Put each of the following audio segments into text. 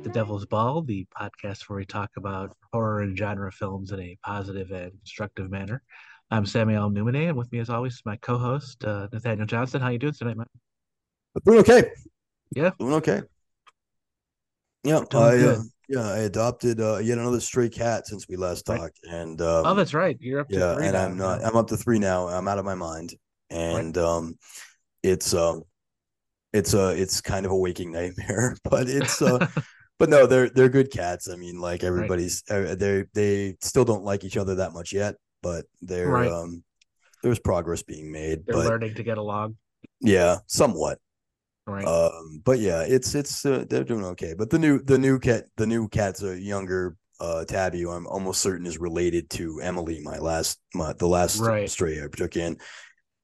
At the Devil's Ball, the podcast where we talk about horror and genre films in a positive and constructive manner. I'm Samuel Numine, and with me, as always, my co-host uh, Nathaniel Johnson. How you doing tonight, man? Doing okay. Yeah, Doing okay. Yeah, Doing I uh, yeah I adopted uh, yet another stray cat since we last Right. talked, and um, oh, that's right. You're up to yeah, three and now, I'm not. I'm up to three now. I'm out of my mind, and um, it's um, it's uh, it's kind of a waking nightmare, but it's uh, but no, they're they're good cats. I mean, like everybody's uh, they they still don't like each other that much yet, but they're Right. um, there's progress being made, They're but learning to get along, yeah, somewhat. right? Um, but yeah, it's it's uh, they're doing okay. But the new the new cat the new cat's a younger uh tabby who I'm almost certain is related to Emily, my last my the last Right. stray I took in,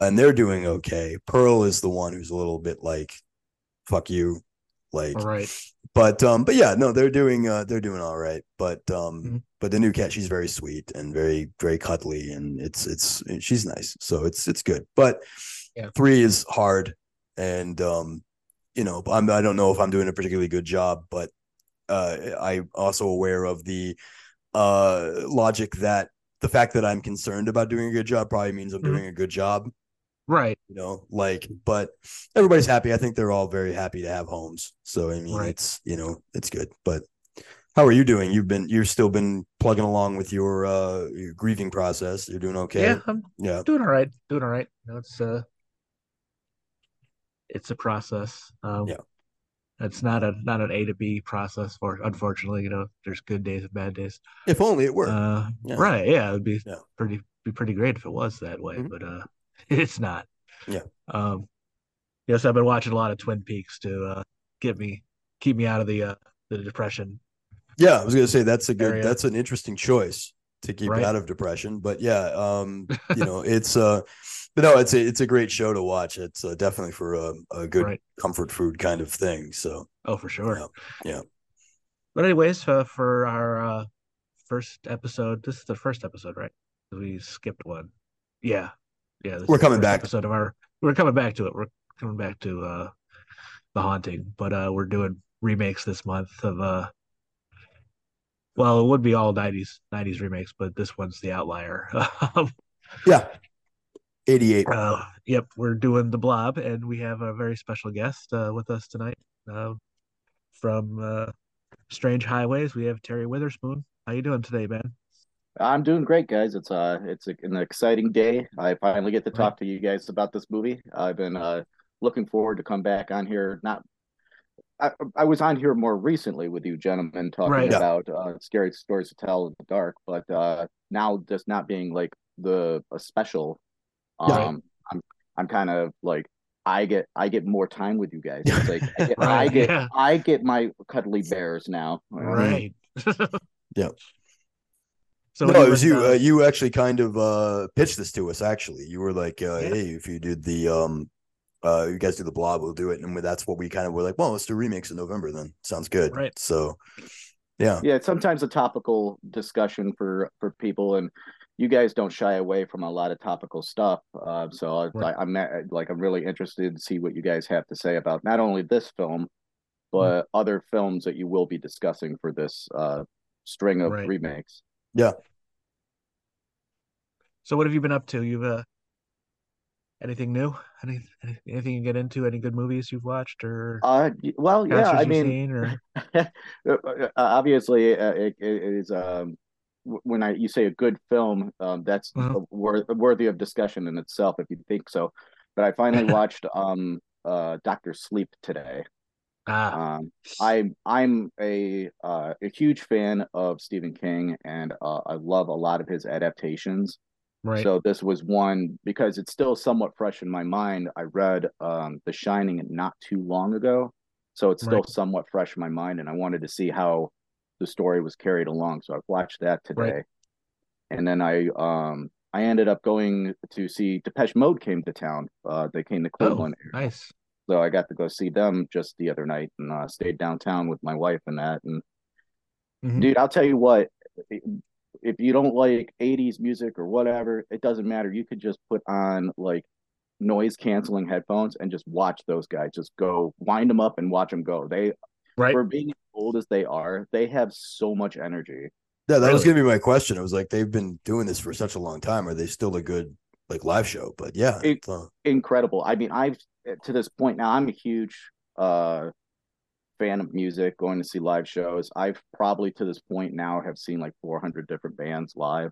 and they're doing okay. Pearl is the one who's a little bit like, fuck you, like. right. But um, but yeah, no, they're doing uh they're doing all right. But um, Mhm. but the new cat, she's very sweet and very very cuddly, and it's it's she's nice. So it's it's good. But Yeah. three is hard, and um, you know, I'm I don't know if I'm doing a particularly good job, but uh, I'm also aware of the uh logic that the fact that I'm concerned about doing a good job probably means I'm Mhm. doing a good job Right. you know like but everybody's happy i think they're all very happy to have homes so i mean Right. it's you know it's good but how are you doing you've been you've still been plugging along with your uh your grieving process you're doing okay Yeah, I'm yeah doing all right. Doing all right. You know, it's uh it's a process. Um, Yeah. It's not a not an A to B process for unfortunately, you know, there's good days and bad days. if only it were. Uh, Yeah. right, yeah, it'd be Yeah. pretty be pretty great if it was that way, Mhm. but uh it's not. Yeah. Um yes, I've been watching a lot of Twin Peaks to uh get me keep me out of the uh the depression. yeah i was gonna say that's a good Area. that's an interesting choice to keep Right. out of depression but yeah um you know it's uh but no it's a it's a great show to watch it's uh, definitely for a, a good Right. comfort food kind of thing so Oh, for sure. Yeah, yeah. But anyways, uh, for our uh first episode, this is the first episode, right? We skipped one. Yeah. Yeah, this We're coming back. Episode of our we're coming back to it. We're coming back to uh The Haunting, but uh we're doing remakes this month of uh well, it would be all 90s 90s remakes, but this one's the outlier. Um, yeah 88 Uh, yep, we're doing the Blob, and we have a very special guest uh, with us tonight. Uh, from uh, Strange Highways, we have Terry Witherspoon. How you doing today, man? I'm doing great, guys. It's uh, it's a, an exciting day. I finally get to talk to you guys about this movie. I've been uh looking forward to come back on here. Not, I, I was on here more recently with you gentlemen talking Right. Yeah. about uh, scary stories to tell in the dark, but uh, now just not being like the a special. Um, Yeah. I'm I'm kind of like I get I get more time with you guys. It's like I get, I get yeah. I get my cuddly bears now. Right. Yeah. So no, it was you. uh, you actually kind of uh, pitched this to us. Actually, you were like, uh, Yeah. "Hey, if you did the, um, uh, you guys do the blob, we'll do it." And that's what we kind of were like. Well, let's do remakes in November. Then sounds good. Right. So, yeah, yeah it's sometimes a topical discussion for for people and you guys don't shy away from a lot of topical stuff uh, so I, Right. I, i'm at- like i'm really interested to see what you guys have to say about not only this film Mm-hmm. but other films that you will be discussing for this uh string of Right. remakes so what have you been up to? You've uh, anything new? Any, any anything you get into? Any good movies you've watched or uh well yeah i mean? Or Uh, obviously uh, it, it is um when i you say a good film um that's Uh-huh. wor- worthy of discussion in itself if you think so but i finally watched um uh dr sleep today ah, um i i'm a uh, a huge fan of stephen king and uh, i love a lot of his adaptations right. so this was one because it's still somewhat fresh in my mind. I read um, The Shining not too long ago, so it's still Right. somewhat fresh in my mind, and I wanted to see how the story was carried along. So I've watched that today, Right. and then I um I ended up going to see Depeche Mode came to town. Uh, they came to oh, Cleveland, nice. So I got to go see them just the other night, and uh, stayed downtown with my wife and that. And Mhm. dude, I'll tell you what. If you don't like 80s music or whatever, it doesn't matter. You could just put on like noise canceling headphones and just watch those guys just go wind them up and watch them go. They Right. for being old as they are, they have so much energy. Yeah, that was gonna be my question. It was like they've been doing this for such a long time. Are they still a good like live show? But yeah, It- uh, Incredible. I mean, I've to this point now, I'm a huge uh fan of music, going to see live shows. I've probably to this point now have seen like 400 different bands live.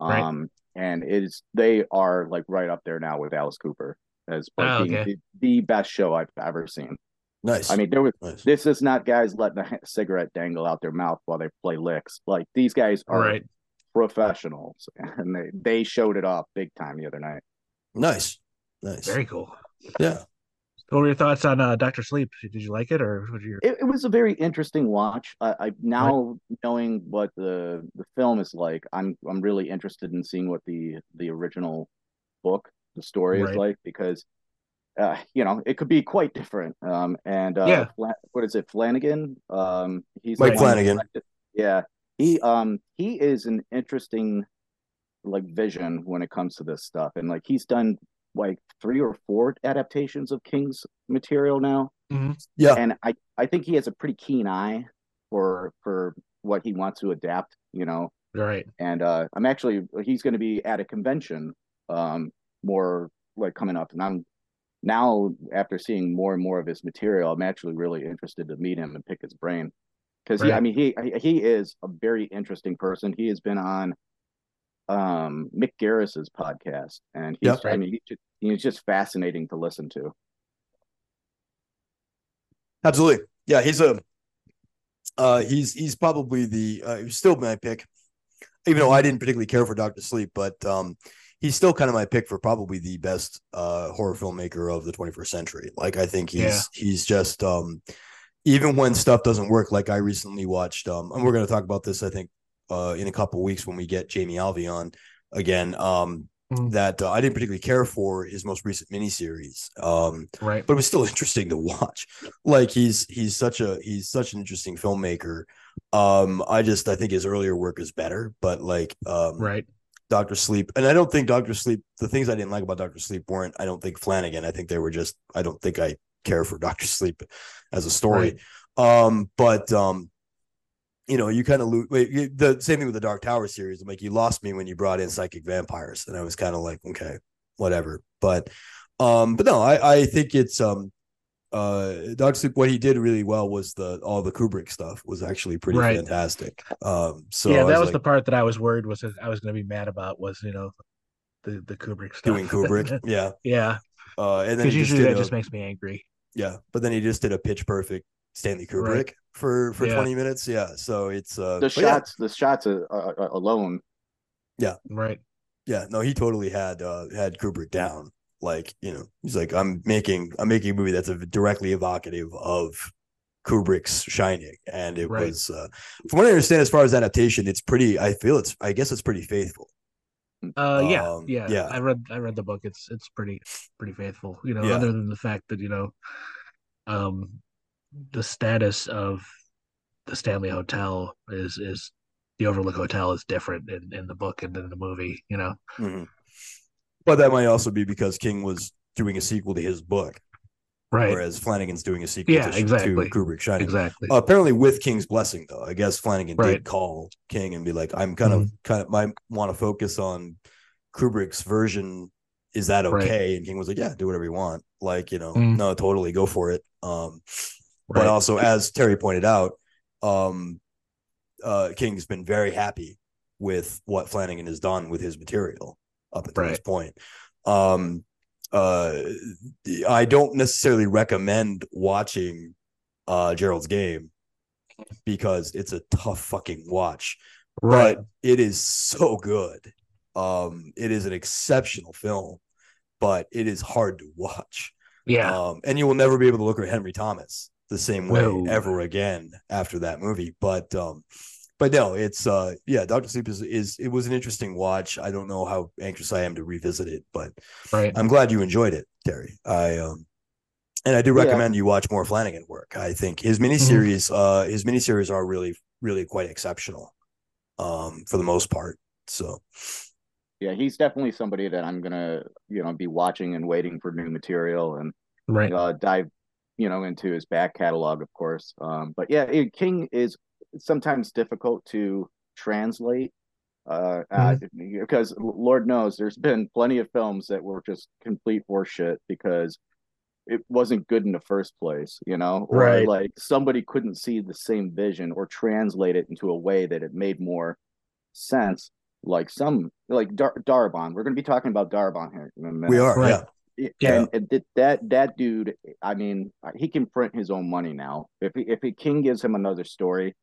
Right. Um, and it's they are like right up there now with Alice Cooper as like Oh, being okay. the, the best show I've ever seen. nice. I mean, there was nice. this is not guys letting a cigarette dangle out their mouth while they play licks. Like these guys are Right. Professionals, and they they showed it off big time the other night. nice, nice. Very cool. yeah. What were your thoughts on uh, Doctor Sleep? Did you like it, or what your? It, it was a very interesting watch. I, I now knowing what the the film is like, I'm I'm really interested in seeing what the the original book, the story Right. is like because. Uh, you know, it could be quite different. Um, and uh, Yeah. Fla- what is it, Flanagan? Um, he's Mike the one that Flanagan. Yeah, he um he is an interesting like vision when it comes to this stuff, and like he's done like three or four adaptations of King's material now, Yeah. and I I think he has a pretty keen eye for for what he wants to adapt. You know, Right. and uh, I'm actually he's going to be at a convention um more like coming up, and I'm now after seeing more and more of his material, I'm actually really interested to meet him and pick his brain because Right. I mean he he is a very interesting person. He has been on um Mick Garris's podcast, and he's Yep. I mean he's just, he's just fascinating to listen to. Absolutely. Yeah, he's a uh he's he's probably the uh he's still my pick. Even though I didn't particularly care for Doctor Sleep, but um he's still kind of my pick for probably the best uh horror filmmaker of the 21st century. Like I think he's Yeah. he's just um even when stuff doesn't work, like I recently watched um and we're gonna talk about this, I think, uh in a couple weeks when we get Jamie Alvey on again. Um Mhm. that uh, I didn't particularly care for his most recent miniseries. Um Right. but it was still interesting to watch. Like he's he's such a he's such an interesting filmmaker. Um, I just I think his earlier work is better, but like um Right. Doctor Sleep, and I don't think Doctor Sleep. The things I didn't like about Doctor Sleep weren't. I don't think Flanagan. I think they were just. I don't think I care for Doctor Sleep as a story. Um, but um, you know, you kind of lose. The same thing with the Dark Tower series. I'm like, you lost me when you brought in psychic vampires, and I was kind of like, okay, whatever. But um, but no, I I think it's um. Uh, Doctor Sleep. What he did really well was the all the Kubrick stuff was actually pretty Right. fantastic. Um, so yeah, that was like, the part that I was worried was I was going to be mad about was you know the the Kubrick stuff. doing Kubrick. yeah, yeah, uh, and then because just usually that a- just makes me angry. Yeah, but then he just did a pitch perfect Stanley Kubrick Right. for for Yeah. 20 minutes. Yeah, so it's uh The but yeah, shots, the shots uh, uh, uh, alone, Yeah. Right. yeah, no, he totally had uh had Kubrick down. Like, you know, he's like I'm making I'm making a movie that's a, directly evocative of Kubrick's Shining and it Right. was uh from what I understand as far as adaptation, it's pretty I feel it's I guess it's pretty faithful. Uh, yeah, Um, yeah, yeah. I read I read the book. It's it's pretty pretty faithful. You know, Yeah. other than the fact that you know, um, the status of the Stanley Hotel is is the Overlook Hotel is different in, in the book and in the movie. You know, Mhm. But that might also be because King was doing a sequel to his book, right? whereas Flanagan's doing a sequel Yeah, to, exactly. to Kubrick Shining. Exactly. Uh, apparently with King's blessing though. I guess Flanagan Right. did call King and be like, I'm kind of kind of might want to focus on Kubrick's version. Is that Right. okay? And King was like, Yeah, do whatever you want. Like, you know, Mhm. no, totally go for it. Um, but also as Terry pointed out, um uh King's been very happy with what Flanagan has done with his material up until this point. Um uh I don't necessarily recommend watching uh Gerald's game because it's a tough fucking watch. right. But it is so good. Um it is an exceptional film, but it is hard to watch. yeah. Um, and you will never be able to look at Henry Thomas the same way No. ever again after that movie. But um, but no, it's uh yeah, Doctor Sleep is is it was an interesting watch. I don't know how anxious I am to revisit it, but right. I'm glad you enjoyed it, Terry. I um and I do Yeah. recommend you watch more Flanagan work. I think his miniseries, uh his miniseries are really, really quite exceptional. Um, for the most part. So yeah, he's definitely somebody that I'm gonna, you know, be watching and waiting for new material and Right. uh, dive you know, into his back catalog, of course. Um, but yeah, King is sometimes difficult to translate uh, mm-hmm. uh, because Lord knows there's been plenty of films that were just complete horseshit because it wasn't good in the first place, you know, or right. like somebody couldn't see the same vision or translate it into a way that it made more sense. Like some, like Dar- Darabont, we're going to be talking about Darabont here. We are, right. yeah. And, and that that dude, I mean, he can print his own money now. If he, if he, King gives him another story,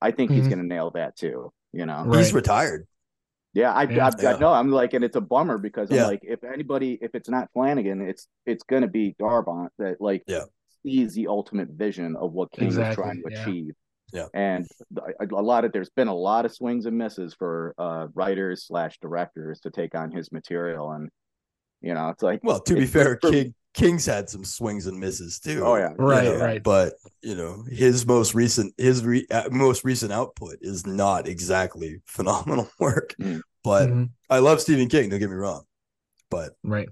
I think mm-hmm. he's going to nail that too. You know, right. he's retired. Yeah, I, yeah. I, I know. I'm like, and it's a bummer because I'm like, if anybody, if it's not Flanagan, it's it's gonna be Darabont that like yeah. sees the ultimate vision of what King exactly. is trying to yeah. achieve. Yeah, and a, a, lot of there's been a lot of swings and misses for uh, writers slash directors to take on his material, and you know, it's like well, to be fair, for, King King's had some swings and misses too. Oh yeah, right, know, right. But you know, his most recent his re, uh, most recent output is not exactly phenomenal work. Mm. But mm-hmm. I love Stephen King. Don't get me wrong. But right.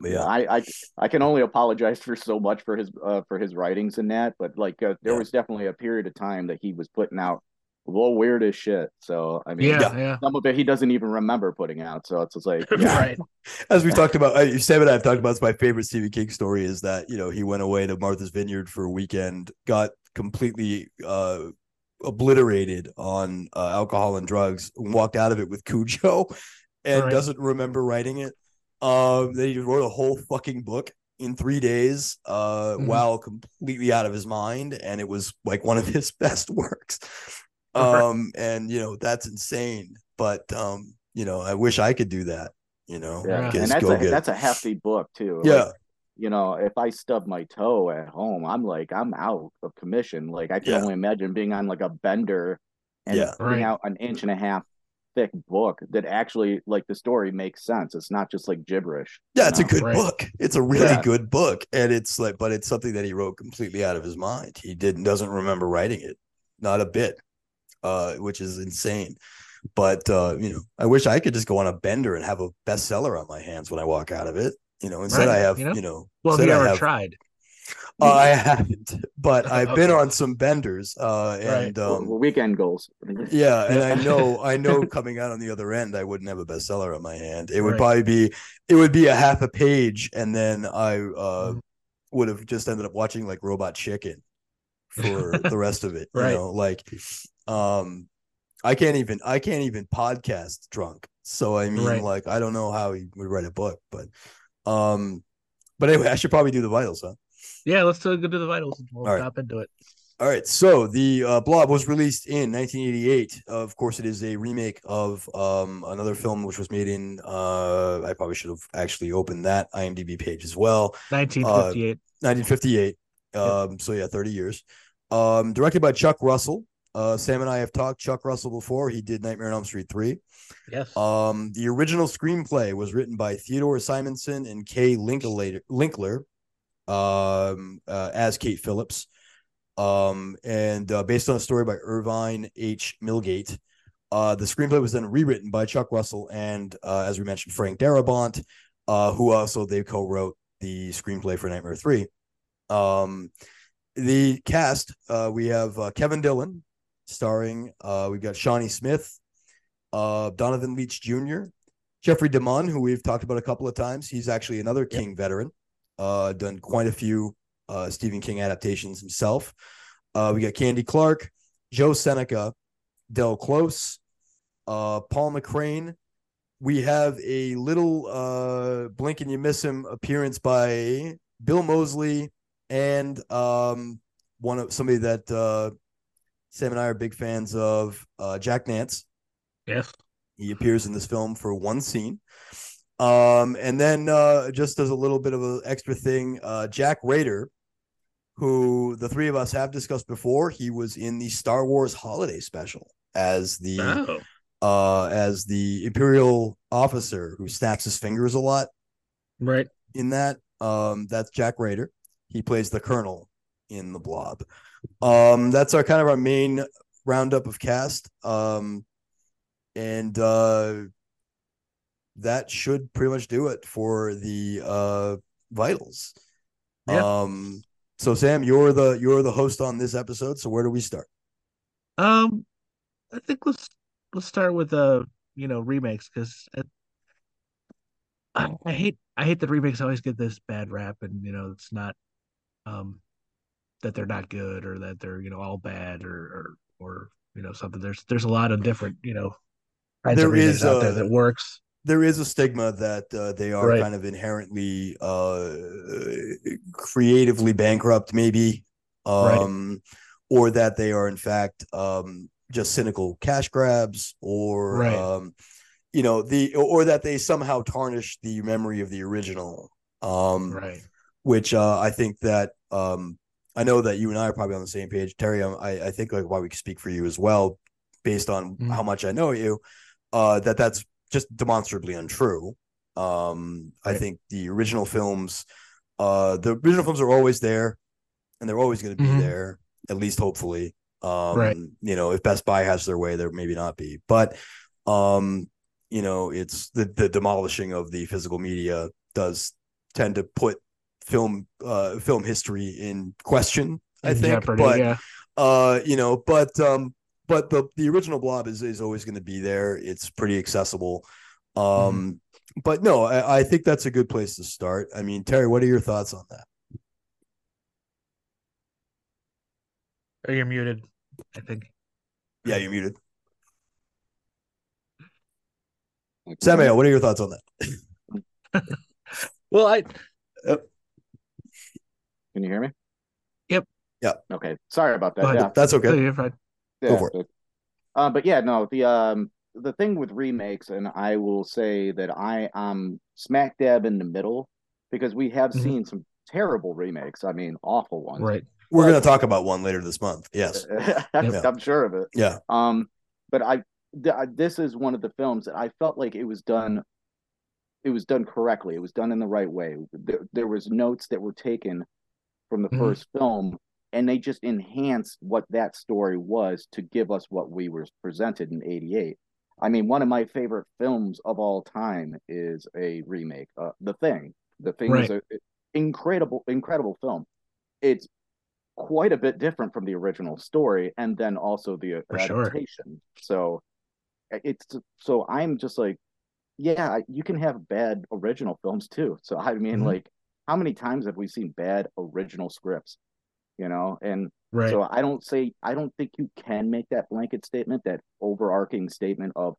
But yeah, I, I I can only apologize for so much for his uh, for his writings in that, but like uh, there yeah. was definitely a period of time that he was putting out a little weird as shit. So I mean, yeah, yeah, some of it he doesn't even remember putting out. So it's, it's like, yeah. right. As we talked about, uh, Sam and I have talked about. It's my favorite Stephen King story is that you know he went away to Martha's Vineyard for a weekend, got completely uh obliterated on uh, alcohol and drugs, walked out of it with Cujo, and right. doesn't remember writing it. Um, then he wrote a whole fucking book in three days, uh, mm-hmm. while completely out of his mind, and it was like one of his best works. Um, and you know that's insane, but um, you know, I wish I could do that. You know, yeah, and that's a, that's a hefty book too. Yeah, like, you know, if I stub my toe at home, I'm like, I'm out of commission. Like I can yeah. only imagine being on like a bender and yeah, putting right. out an inch and a half thick book that actually like the story makes sense. It's not just like gibberish. Yeah, it's know? a good right. book. It's a really yeah. good book. And it's like, but it's something that he wrote completely out of his mind. He didn't doesn't remember writing it. Not a bit. Uh, which is insane. But uh, you know, I wish I could just go on a bender and have a bestseller on my hands when I walk out of it. You know, instead right. I have, you know, you know well, have you ever have, tried? Uh, I haven't, but I've okay. been on some benders, uh, and right. um, well, weekend goals. yeah, and I know, I know, coming out on the other end, I wouldn't have a bestseller on my hand. It would right. probably be, it would be a half a page, and then I uh, mm. would have just ended up watching like Robot Chicken for the rest of it. right. You know, like, um, I can't even, I can't even podcast drunk. So I mean, right. like, I don't know how he would write a book, but um, but anyway, I should probably do the vitals, huh? Yeah, let's go to the vitals. We'll All right. into it. All right. So the uh, Blob was released in 1988. Uh, of course, it is a remake of um, another film which was made in. Uh, I probably should have actually opened that IMDb page as well. 1958. 1958. Um, yep. So yeah, 30 years. Um, directed by Chuck Russell. Uh, Sam and I have talked Chuck Russell before. He did Nightmare on Elm Street 3. Yes. Um, the original screenplay was written by Theodore Simonson and Kay Linkletter, Linkler, um, uh, as Kate Phillips, um, and uh, based on a story by Irvine H. Millgate. Uh, the screenplay was then rewritten by Chuck Russell and, uh, as we mentioned, Frank Darabont, uh, who also they co-wrote the screenplay for Nightmare Three. Um, the cast uh, we have uh, Kevin Dillon starring. Uh, we've got Shawnee Smith, uh, Donovan Leitch Jr., Jeffrey DeMunn, who we've talked about a couple of times. He's actually another King veteran, uh, done quite a few uh, Stephen King adaptations himself. Uh, we got Candy Clark, Joe Seneca, Del Close, uh, Paul McCrane. We have a little uh, blink and you miss him appearance by Bill Moseley and um, one of somebody that uh, Sam and I are big fans of, uh, Jack Nance. Yes. He appears in this film for one scene. Um, and then uh, just as a little bit of an extra thing, uh, Jack Rader, who the three of us have discussed before, he was in the Star Wars Holiday Special as the oh. uh, as the Imperial officer who snaps his fingers a lot. Right. In that, um, that's Jack Rader. He plays the Colonel in the Blob. Um, that's our kind of our main roundup of cast. Um, and uh, that should pretty much do it for the uh, vitals. Yeah. Um, so Sam, you're the you're the host on this episode. So where do we start? Um, I think let's let's start with uh you know remakes because I, I hate I hate that remakes always get this bad rap, and you know it's not um that they're not good or that they're you know all bad or or or you know something. There's there's a lot of different you know kinds There is, out there uh, that works. There is a stigma that uh, they are Right. kind of inherently uh, creatively bankrupt, maybe, um, or that they are in fact um, just cynical cash grabs, or Right. um, you know the or that they somehow tarnish the memory of the original. Um, Right. which uh, I think that um, I know that you and I are probably on the same page, Terry. I, I think like why we speak for you as well, based on Mhm. how much I know you, uh, that that's just demonstrably untrue. Um, I think the original films, uh, the original films are always there, and they're always going to be Mhm. there, at least hopefully. Um, Right. you know, if Best Buy has their way, there maybe not be, but um, you know, it's the the demolishing of the physical media does tend to put film uh film history in question i In think Jeopardy, but yeah. uh you know but um but the the original blob is is always going to be there. It's pretty accessible. Um Mm-hmm. but no I, I think that's a good place to start. I mean terry what are your thoughts on that? Or you're muted, I think. yeah you're muted. Samuel what are your thoughts on that? Well, I Can you hear me? Yep. Yeah. Okay. Sorry about that. Yeah. that's okay you're fine. Go for it. but- Uh, but yeah, no, the um the thing with remakes, and I will say that I am smack dab in the middle because we have Mhm. seen some terrible remakes. I mean, awful ones. Right. we're going to talk about one later this month yes I'm, I'm sure of it. yeah Um, but I, th- I- this is one of the films that I felt like it was done. It was done correctly. It was done in the right way. There, there was notes that were taken from the Mhm. first film, and they just enhanced what that story was to give us what we were presented in '88. I mean, one of my favorite films of all time is a remake. Uh, the Thing. The Thing is Right. a incredible, incredible film. It's quite a bit different from the original story, and then also the For sure. adaptation. So it's so I'm just like, yeah, you can have bad original films too. So I mean, Mhm. like, how many times have we seen bad original scripts? You know, and Right. so I don't say I don't think you can make that blanket statement, that overarching statement of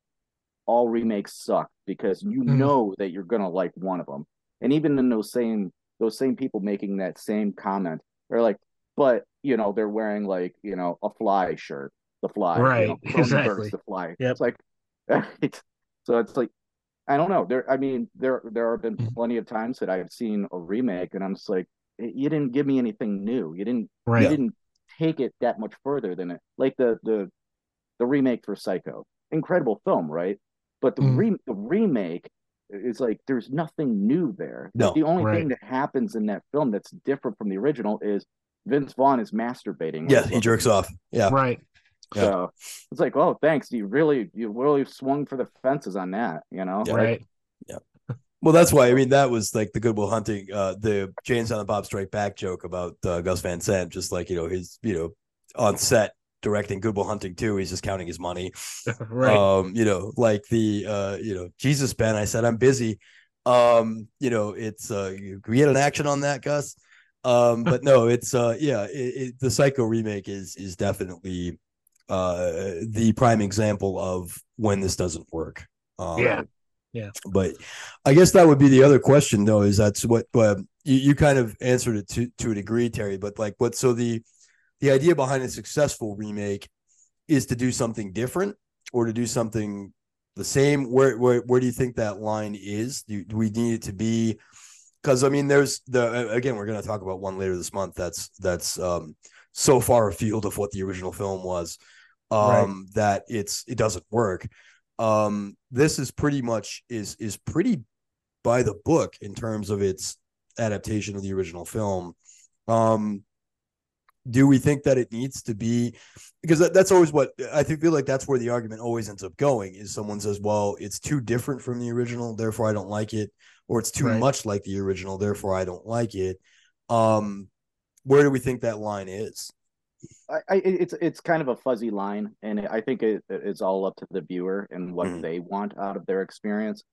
all remakes suck because you Mhm. know that you're gonna like one of them. And even in those same those same people making that same comment, they're like, but you know, they're wearing like, you know, a fly shirt, the fly, you Right, know, exactly. the fly. Yep. It's like so it's like I don't know. There I mean, there there have been Mhm. plenty of times that I've seen a remake and I'm just like, you didn't give me anything new. You didn't you didn't take it that much further than it like the the the remake for psycho incredible film right but the Mm. re- the remake is like there's nothing new there No, the only right. thing that happens in that film that's different from the original is vince vaughn is masturbating yeah he jerks off yeah Right. Yeah. so it's like oh thanks you really you really swung for the fences on that you know Yeah. Like, Right. Yeah. Well, that's why I mean that was like the Good Will Hunting, uh, the Jay and Silent Bob Strike Back joke about uh, Gus Van Sant, just like you know his, you know, on set directing Good Will Hunting too. He's just counting his money. right. Um, you know, like the uh, you know, Jesus Ben. I said I'm busy. Um, you know, it's uh, we had an action on that, Gus? Um, but no, it's uh, yeah, it, it, the Psycho remake is is definitely uh the prime example of when this doesn't work. Um, Yeah. but I guess that would be the other question, though, is that's what uh, you, you kind of answered it to to a degree, Terry. But like, what so the the idea behind a successful remake is to do something different or to do something the same. Where where where do you think that line is? Do, do we need it to be? Because I mean, there's the again, we're going to talk about one later this month. That's that's um so far afield of what the original film was, um, Right. that it's it doesn't work um this is pretty much is is pretty by the book in terms of its adaptation of the original film um do we think that it needs to be because that, that's always what i think feel like that's where the argument always ends up going is someone says well it's too different from the original therefore i don't like it or it's too Right. much like the original therefore i don't like it um where do we think that line is? I, I it's it's kind of a fuzzy line, and I think it, it's all up to the viewer and what mm-hmm. they want out of their experience.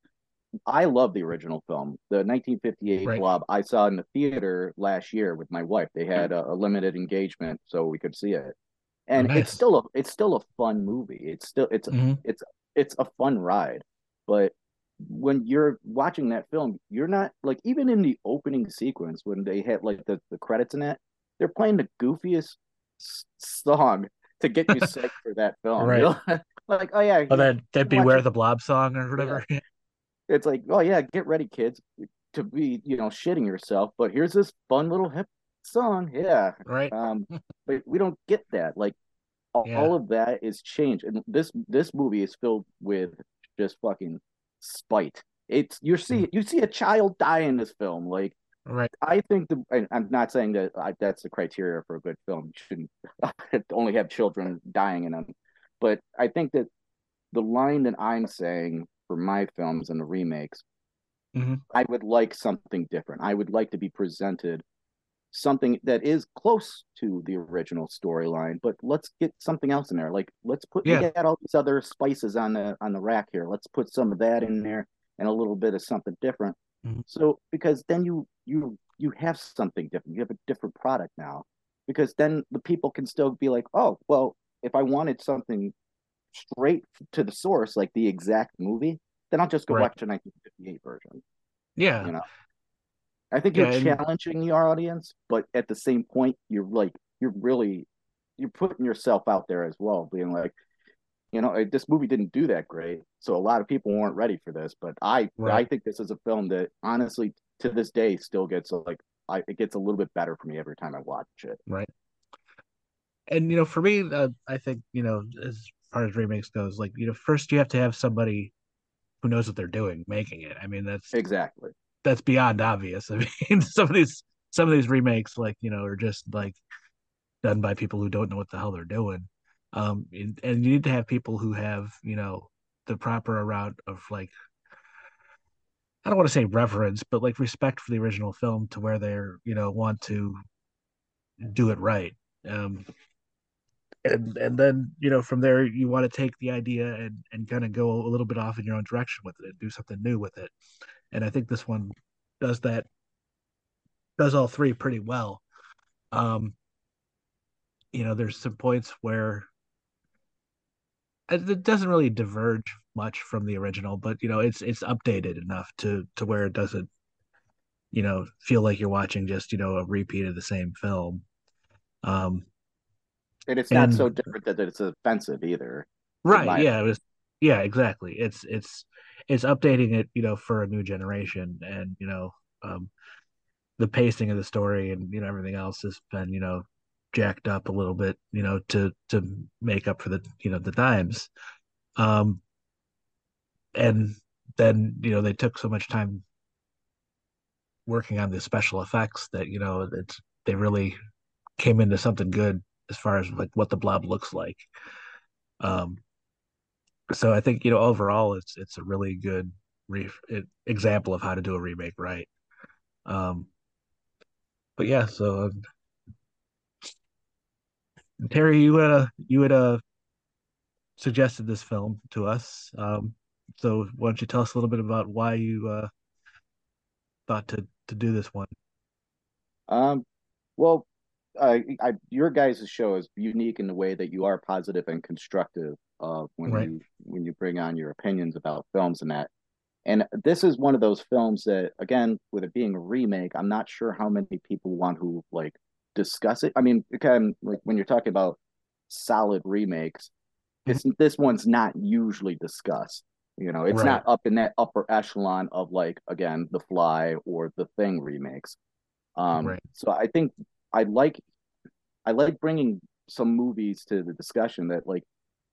I love the original film, the 1958 right. Blob. I saw in the theater last year with my wife. They had a, a limited engagement, so we could see it, and nice. it's still a it's still a fun movie. It's still it's mm-hmm. it's it's a fun ride, but when you're watching that film, you're not like even in the opening sequence when they hit like the, the credits in it, they're playing the goofiest song to get you sick for that film. Right. You know? like, oh yeah. Oh, that that Beware the Blob song or whatever. Yeah. It's like, oh yeah, get ready, kids, to be, you know, shitting yourself. But here's this fun little hip song. Yeah. Right. Um, but we don't get that. Like all, yeah. all of that is changed. And this this movie is filled with just fucking spite. It's you see mm. you see a child die in this film. Like Right. I think the I'm not saying that I, that's the criteria for a good film. You shouldn't only have children dying in them, but I think that the line that I'm saying for my films and the remakes, mm-hmm. I would like something different. I would like to be presented something that is close to the original storyline, but let's get something else in there. Like let's put yeah. got all these other spices on the on the rack here. Let's put some of that in there and a little bit of something different. Mm-hmm. So because then you you you have something different. You have a different product now. Because then the people can still be like, oh, well, if I wanted something straight to the source, like the exact movie, then I'll just go right. watch a 1958 version. Yeah. You know, I think yeah, you're challenging your audience, but at the same point, you're like, you're really, you're putting yourself out there as well, being like, you know, this movie didn't do that great, so a lot of people weren't ready for this. But I, right. I think this is a film that honestly, to this day, still gets like, I, it gets a little bit better for me every time I watch it. Right. And you know, for me, uh, I think you know, as far as remakes goes, like you know, first you have to have somebody who knows what they're doing making it. I mean, that's exactly that's beyond obvious. I mean, some of these some of these remakes, like you know, are just like done by people who don't know what the hell they're doing um and, and you need to have people who have you know the proper amount of like I don't want to say reverence, but like respect for the original film to where they're, you know, want to do it right. Um, and and then you know from there you want to take the idea and and kind of go a little bit off in your own direction with it and do something new with it. And I think this one does that, does all three pretty well. Um, you know, there's some points where it doesn't really diverge much from the original, but you know, it's it's updated enough to to where it doesn't, you know, feel like you're watching just you know a repeat of the same film. Um, and it's not and, so different that it's offensive either. Right? Yeah. It was. Yeah. Exactly. It's it's it's updating it, you know, for a new generation, and you know, um, the pacing of the story and you know everything else has been you know jacked up a little bit, you know, to to make up for the you know the dimes. Um, and then you know they took so much time working on the special effects that you know it's they really came into something good as far as like what the blob looks like. Um, so I think you know overall it's it's a really good re- example of how to do a remake right. Um, but yeah, so Terry, you had uh, you had uh, suggested this film to us. Um, so why don't you tell us a little bit about why you uh, thought to to do this one? Um, well, uh, I, your guys' show is unique in the way that you are positive and constructive uh, when right. you when you bring on your opinions about films and that. And this is one of those films that, again, with it being a remake, I'm not sure how many people want who like discuss it. I mean, again, like when you're talking about solid remakes, this mm-hmm. this one's not usually discussed. You know, it's right. not up in that upper echelon of like again the Fly or the Thing remakes. Um, right. So I think I like I like bringing some movies to the discussion that like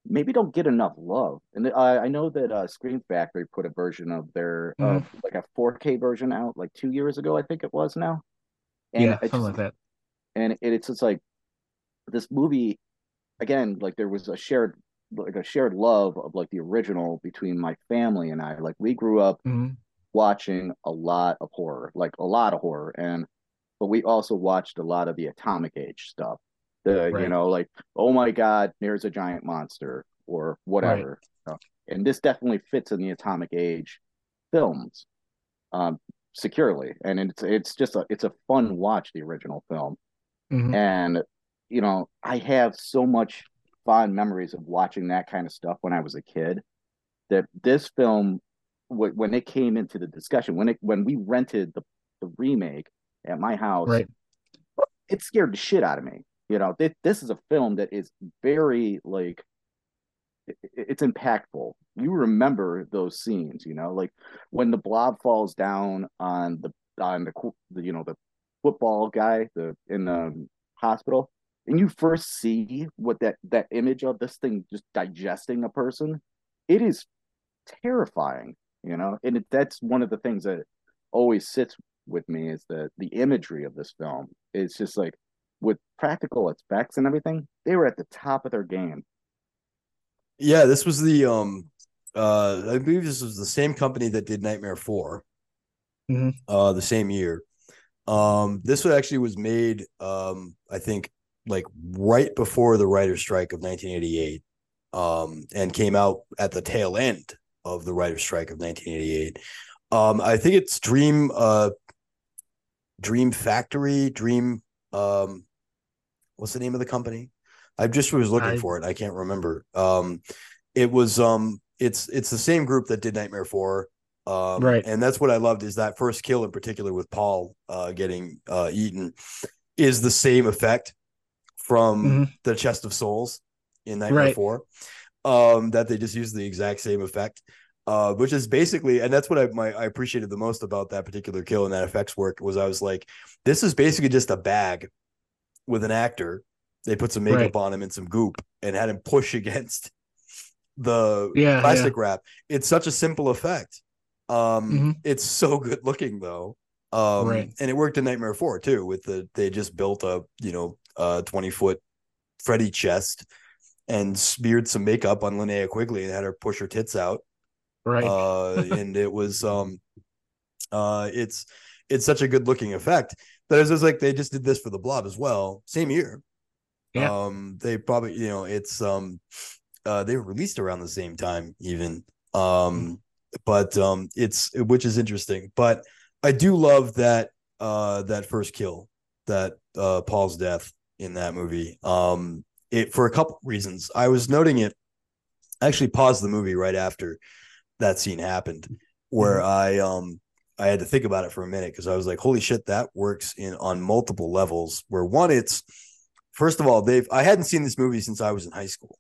maybe don't get enough love. And I, I know that uh, Scream Factory put a version of their mm. uh, like a 4K version out like two years ago, I think it was now. And yeah, something just, like that and it, it's just like this movie again like there was a shared like a shared love of like the original between my family and I like we grew up mm-hmm. watching a lot of horror like a lot of horror and but we also watched a lot of the atomic age stuff. The right. you know like oh my god, there's a giant monster or whatever. Right. And this definitely fits in the atomic age films um, securely, and it's it's just a it's a fun watch the original film, mm-hmm. and you know I have so much fond memories of watching that kind of stuff when I was a kid. That this film, when it came into the discussion, when it when we rented the the remake at my house, right. it scared the shit out of me. You know, this, this is a film that is very like it, it's impactful. You remember those scenes, you know, like when the blob falls down on the on the you know the football guy the in the hospital and you first see what that that image of this thing just digesting a person it is terrifying you know? And it, that's one of the things that always sits with me is the the imagery of this film. It's just like with practical effects and everything they were at the top of their game. Yeah this was the um uh i believe this was the same company that did nightmare 4 mm-hmm. uh the same year um this one actually was made um i think like right before the writer's strike of 1988 um, and came out at the tail end of the writer's strike of 1988. Um, I think it's Dream uh, Dream Factory, Dream um, what's the name of the company? I just was looking I... for it. I can't remember. Um, it was um it's it's the same group that did Nightmare 4. Um, right. And that's what I loved is that first kill in particular with Paul uh, getting uh, eaten is the same effect from mm-hmm. the Chest of Souls in Nightmare right. 4. Um, that they just use the exact same effect. Uh, which is basically, and that's what I my I appreciated the most about that particular kill and that effects work was I was like, this is basically just a bag with an actor. They put some makeup right. on him and some goop and had him push against the yeah, plastic yeah. wrap. It's such a simple effect. Um, mm-hmm. it's so good looking though. Um, right. and it worked in Nightmare 4 too, with the they just built a, you know, uh 20 foot Freddy chest and smeared some makeup on Linnea Quigley and had her push her tits out. Right. Uh, and it was um uh it's it's such a good looking effect that it's just like they just did this for the blob as well, same year. Yeah. Um they probably you know it's um uh they were released around the same time even. Um but um it's which is interesting. But I do love that uh that first kill, that uh Paul's death in that movie. Um, it for a couple reasons. I was noting it. I actually paused the movie right after that scene happened, where mm-hmm. I um I had to think about it for a minute because I was like, holy shit, that works in on multiple levels. Where one, it's first of all, they've I hadn't seen this movie since I was in high school.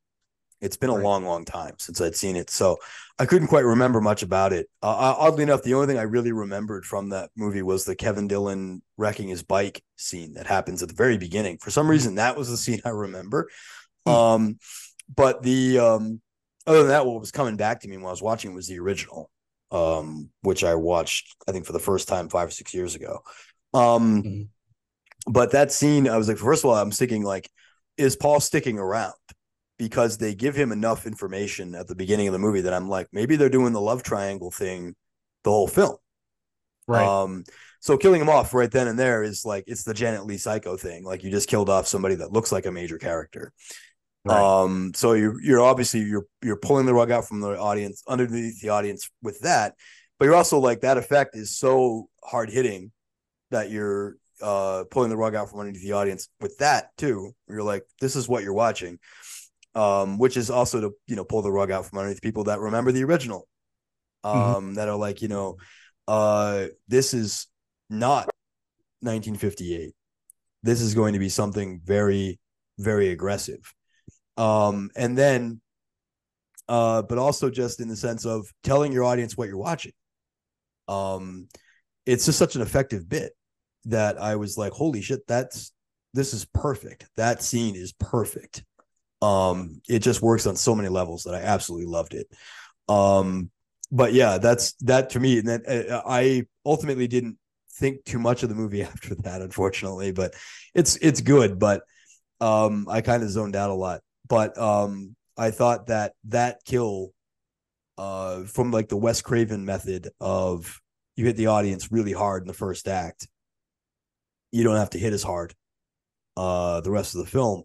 It's been a long, long time since I'd seen it, so I couldn't quite remember much about it. Uh, oddly enough, the only thing I really remembered from that movie was the Kevin Dillon wrecking his bike scene that happens at the very beginning. For some mm-hmm. reason, that was the scene I remember. Hmm. Um, but the um, other than that, what was coming back to me when I was watching was the original, um, which I watched I think for the first time five or six years ago. Um, mm-hmm. But that scene, I was like, first of all, I'm thinking like, is Paul sticking around? Because they give him enough information at the beginning of the movie that I'm like, maybe they're doing the love triangle thing the whole film. Right. Um, so killing him off right then and there is like it's the Janet Leigh psycho thing. Like you just killed off somebody that looks like a major character. Right. Um, so you're you're obviously you're you're pulling the rug out from the audience underneath the audience with that, but you're also like that effect is so hard hitting that you're uh pulling the rug out from underneath the audience with that too. You're like, this is what you're watching um, which is also to you know pull the rug out from underneath people that remember the original, mm-hmm. um, mm-hmm. that are like you know, uh, this is not 1958. This is going to be something very, very aggressive, um, and then, uh, but also just in the sense of telling your audience what you're watching. Um, it's just such an effective bit that I was like, holy shit, that's this is perfect. That scene is perfect. Um, it just works on so many levels that I absolutely loved it. Um, but yeah, that's that to me. And then uh, I ultimately didn't think too much of the movie after that, unfortunately. But it's it's good. But um, I kind of zoned out a lot. But um, I thought that that kill uh, from like the Wes Craven method of you hit the audience really hard in the first act you don't have to hit as hard uh the rest of the film.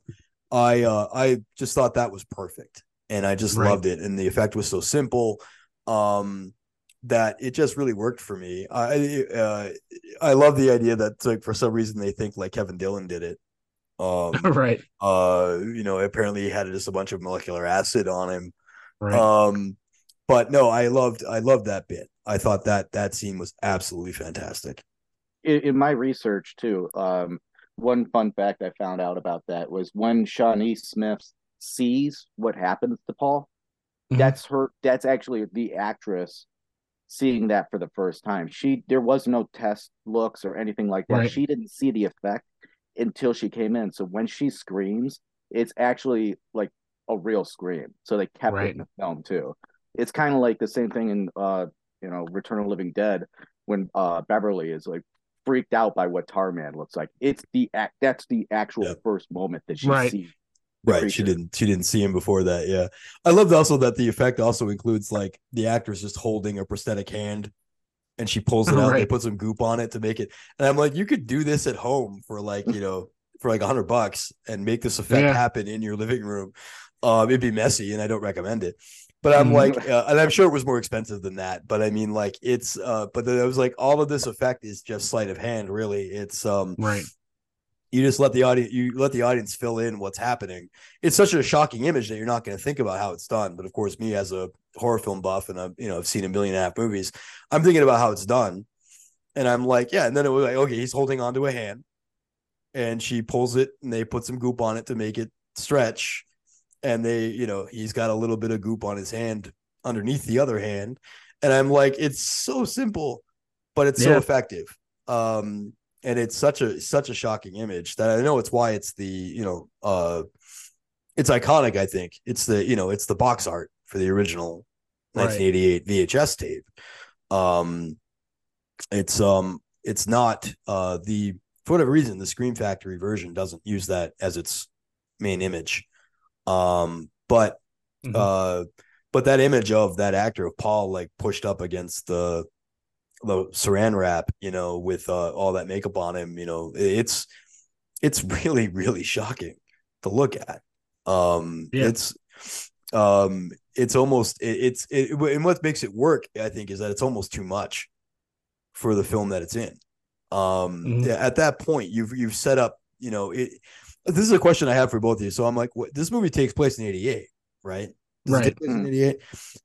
I uh I just thought that was perfect and I just Right. loved it and the effect was so simple um that it just really worked for me. I uh I love the idea that like for some reason they think like Kevin Dillon did it. Um right, uh you know apparently he had just a bunch of molecular acid on him right. um but no i loved i loved that bit i thought that that scene was absolutely fantastic in, in my research too, um, one fun fact I found out about that was when Shawnee Smith sees what happens to Paul, Mhm. that's her. That's actually the actress seeing that for the first time. She there was no test looks or anything like that. Right. She didn't see the effect until she came in. So when she screams, it's actually like a real scream. So they kept Right. it in the film too. It's kind of like the same thing in uh you know Return of Living Dead when uh Beverly is like freaked out by what Tarman looks like. It's the act that's the actual Yeah. first moment that she Right. sees. the right she didn't she didn't see him before that yeah i loved also that the effect also includes like the actor's just holding a prosthetic hand and she pulls it out they put some goop on it to make it and i'm like you could do this at home for like you know for like a hundred bucks and make this effect Yeah. happen in your living room um it'd be messy and i don't recommend it but i'm like uh, and i'm sure it was more expensive than that but i mean like it's uh but then i was like all of this effect is just sleight of hand really. It's um right. you just let the audience you let the audience fill in what's happening. It's such a shocking image that you're not going to think about how it's done but of course me as a horror film buff and i've you know i've seen a million and a half movies i'm thinking about how it's done. And i'm like yeah and then it was like okay he's holding onto a hand and she pulls it and they put some goop on it to make it stretch and they you know he's got a little bit of goop on his hand underneath the other hand. And i'm like it's so simple but it's so effective. Um and it's such a such a shocking image that I know it's why it's the you know uh it's iconic I think. It's the you know it's the box art for the original Right. 1988 VHS tape. Um it's um it's not uh the for whatever reason the Scream Factory version doesn't use that as its main image um but Mhm. uh but that image of that actor of Paul like pushed up against the the saran wrap, you know, with uh, all that makeup on him, you know, it's it's really really shocking to look at. Um, Yeah. it's um, it's almost it, it's it, and what makes it work, I think, is that it's almost too much for the film that it's in. Um, Mhm. at that point, you've you've set up, you know, it. This is a question I have for both of you. So I'm like, what, this movie takes place in '88, right? Does it Right. take place in Mhm. '88?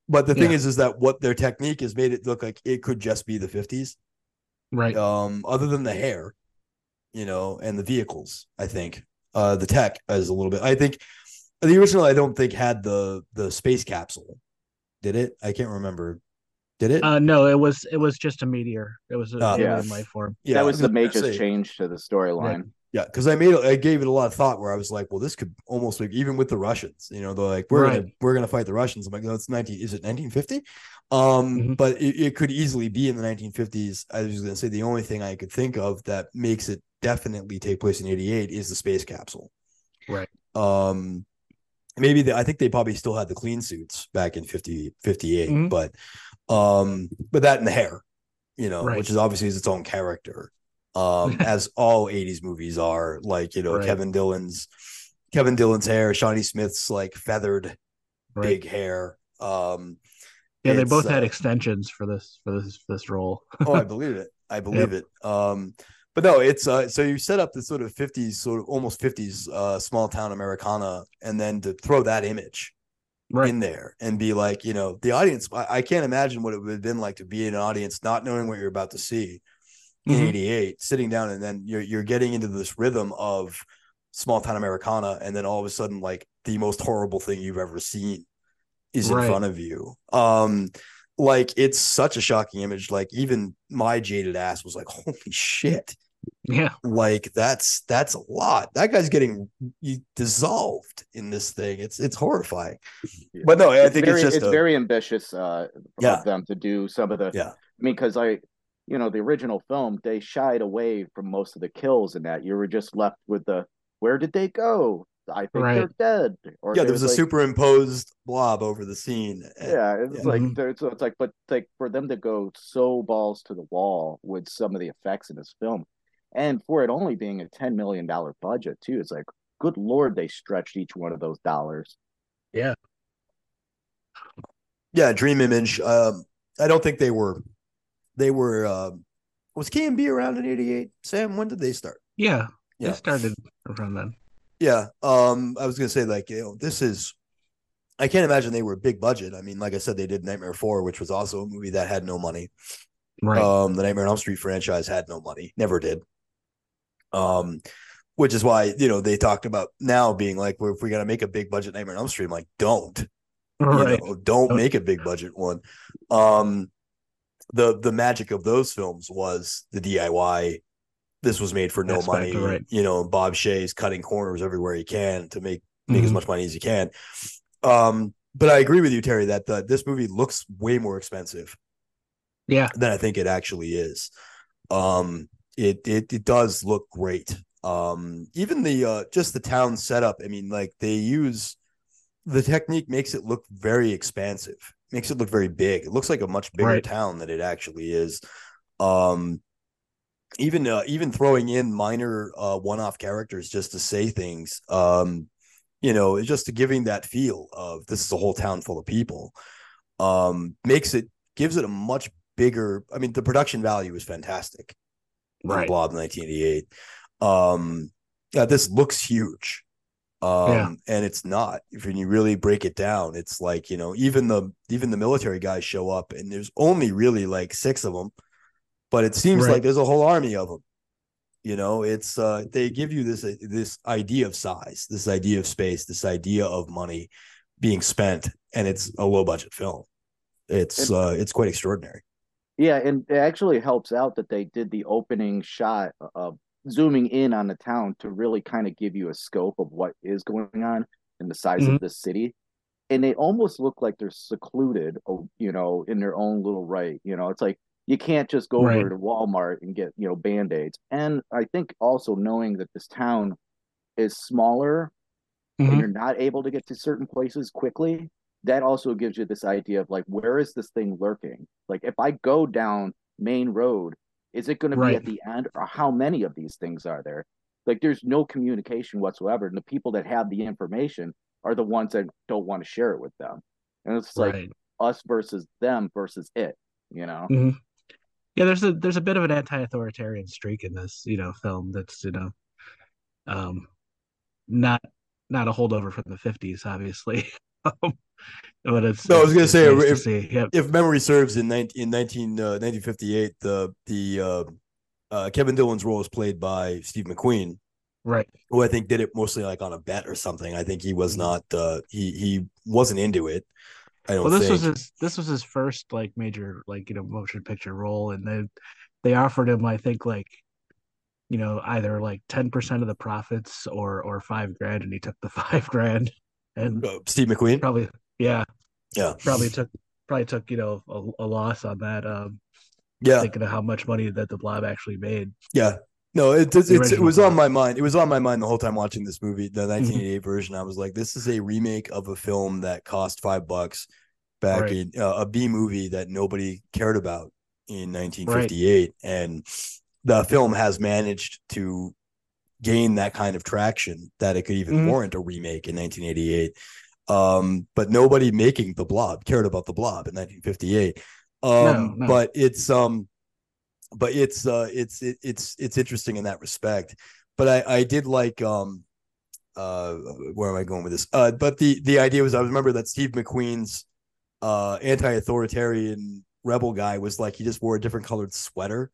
But the thing Yeah. is, is that what their technique has made it look like it could just be the 50s. right. Um, other than the hair, you know, and the vehicles, I think. Uh the tech is a little bit. I think the original I don't think had the the space capsule. Did it? I can't remember. Did it? Uh, no, it was it was just a meteor. It was a Oh. alien Yeah. life form. yeah, that was the major change to the storyline. Yeah, because I made I gave it a lot of thought where I was like, well, this could almost like even with the Russians, you know, they're like, we're gonna we're gonna fight the Russians. I'm like, no, it's nineteen. Is it 1950? Um, Mhm. but it, it could easily be in the 1950s. I was gonna say the only thing I could think of that makes it definitely take place in 88 is the space capsule. Right. Um, maybe the, I think they probably still had the clean suits back in 50 58, Mhm. but um, but that and the hair, you know, Right. which is obviously is its own character um as all 80s movies are like you know Right. kevin dillon's kevin dillon's hair shawnee smith's like feathered Right. big hair um yeah, they both had uh, extensions for this for this this role. oh i believe it i believe it um but no it's uh so you set up this sort of 50s sort of almost 50s uh small town americana and then to throw that image right. in there and be like you know the audience I, I can't imagine what it would have been like to be in an audience not knowing what you're about to see in Mhm. 88 sitting down and then you're you're getting into this rhythm of small town americana and then all of a sudden like the most horrible thing you've ever seen is in front of you um like it's such a shocking image like even my jaded ass was like holy shit Yeah. like that's that's a lot that guy's getting dissolved in this thing it's it's horrifying Yeah. but no i it's think very, it's just a, very ambitious uh Yeah. them to do some of the Yeah. I mean because I you know the original film they shied away from most of the kills in that you were just left with the where did they go I think Right. they're dead or yeah they there was a like, superimposed blob over the scene yeah it's yeah. like Mhm. there's so it's like but like for them to go so balls to the wall with some of the effects in this film And for it only being a $10 million budget, too, it's like, good Lord, they stretched each one of those dollars. Yeah. Yeah, Dream Image. Um, I don't think they were, they were, uh, was KNB around in 88? Sam, when did they start? Yeah. Yeah. They started around then. Yeah. Um, I was gonna say like you know this is I can't imagine they were big budget. I mean, like I said, they did Nightmare Four, which was also a movie that had no money. Right. Um, the Nightmare on Elm Street franchise had no money, never did. Um, which is why you know they talked about now being like, well, if we got to make a big budget Nightmare on Elm Street, I'm like, don't, right. you know, don't Don't- make a big budget one. Um, the the magic of those films was the DIY. This was made for no Aspect, money, right. you know. Bob Shaye's cutting corners everywhere he can to make make as Mhm. much money as he can. Um, but I agree with you, Terry, that the, this movie looks way more expensive Yeah. than I think it actually is. Um, it it it does look great. Um, even the uh, just the town setup. I mean, like they use the technique makes it look very expansive, makes it look very big. It looks like a much bigger Right. town than it actually is. Um, even uh, even throwing in minor uh, one-off characters just to say things. Um, you know, it's just to giving that feel of this is a whole town full of people. Um, makes it gives it a much bigger. I mean, the production value is fantastic. Right. Blob 1988. Um, yeah, this looks huge. Um, Yeah. and it's not. If you really break it down, it's like you know, even the even the military guys show up, and there's only really like six of them, but it seems Right. like there's a whole army of them. You know, it's uh, they give you this this idea of size, this idea of space, this idea of money being spent, and it's a low budget film. It's And- uh, it's quite extraordinary. Yeah, and it actually helps out that they did the opening shot of zooming in on the town to really kind of give you a scope of what is going on and the size Mhm. of the city. And they almost look like they're secluded, oh, you know, in their own little right. You know, it's like you can't just go Right. over to Walmart and get, you know, band-aids. And I think also knowing that this town is smaller and Mhm. you're not able to get to certain places quickly, that also gives you this idea of like, where is this thing lurking? Like, if I go down Main Road, is it going to be Right. at the end, or how many of these things are there? Like, there's no communication whatsoever, and the people that have the information are the ones that don't want to share it with them, and it's like us versus them versus it, you know? Mhm. Yeah, there's a there's a bit of an anti-authoritarian streak in this, you know, film that's, you know, um not not a holdover from the 50s, obviously. Um, but it's No, I was it's- gonna say, nice to if-. Yep. if memory serves, in 19, in 19, uh, 1958, the the uh, uh, Kevin Dillon's role was played by Steve McQueen, Right. who I think did it mostly like on a bet or something. I think he was not uh, he he wasn't into it. I don't Well, this think. was his this was his first like major like you know motion picture role, and they they offered him I think like you know either like ten percent of the profits or or five grand, and he took the five grand, and Uh, Steve McQueen. probably yeah Yeah, probably took probably took you know a, a loss on that. Um, yeah, thinking of how much money that the blob actually made. yeah. No, it it's, The it's, it original was on my mind. It was on my mind the whole time watching this movie, Mm-hmm. the 1988 version. I was like, this is a remake of a film that cost five bucks back Right. in uh, a B movie that nobody cared about in 1958, and the film has managed to gain that kind of traction that it could even Mhm. warrant a remake in 1988. Um, but nobody making the blob cared about the blob in 1958. Um, No, no. but it's um, but it's uh, it's it, it's it's interesting in that respect. But I I did like um, uh, where am I going with this? Uh, but the the idea was I remember that Steve McQueen's uh anti-authoritarian rebel guy was like he just wore a different colored sweater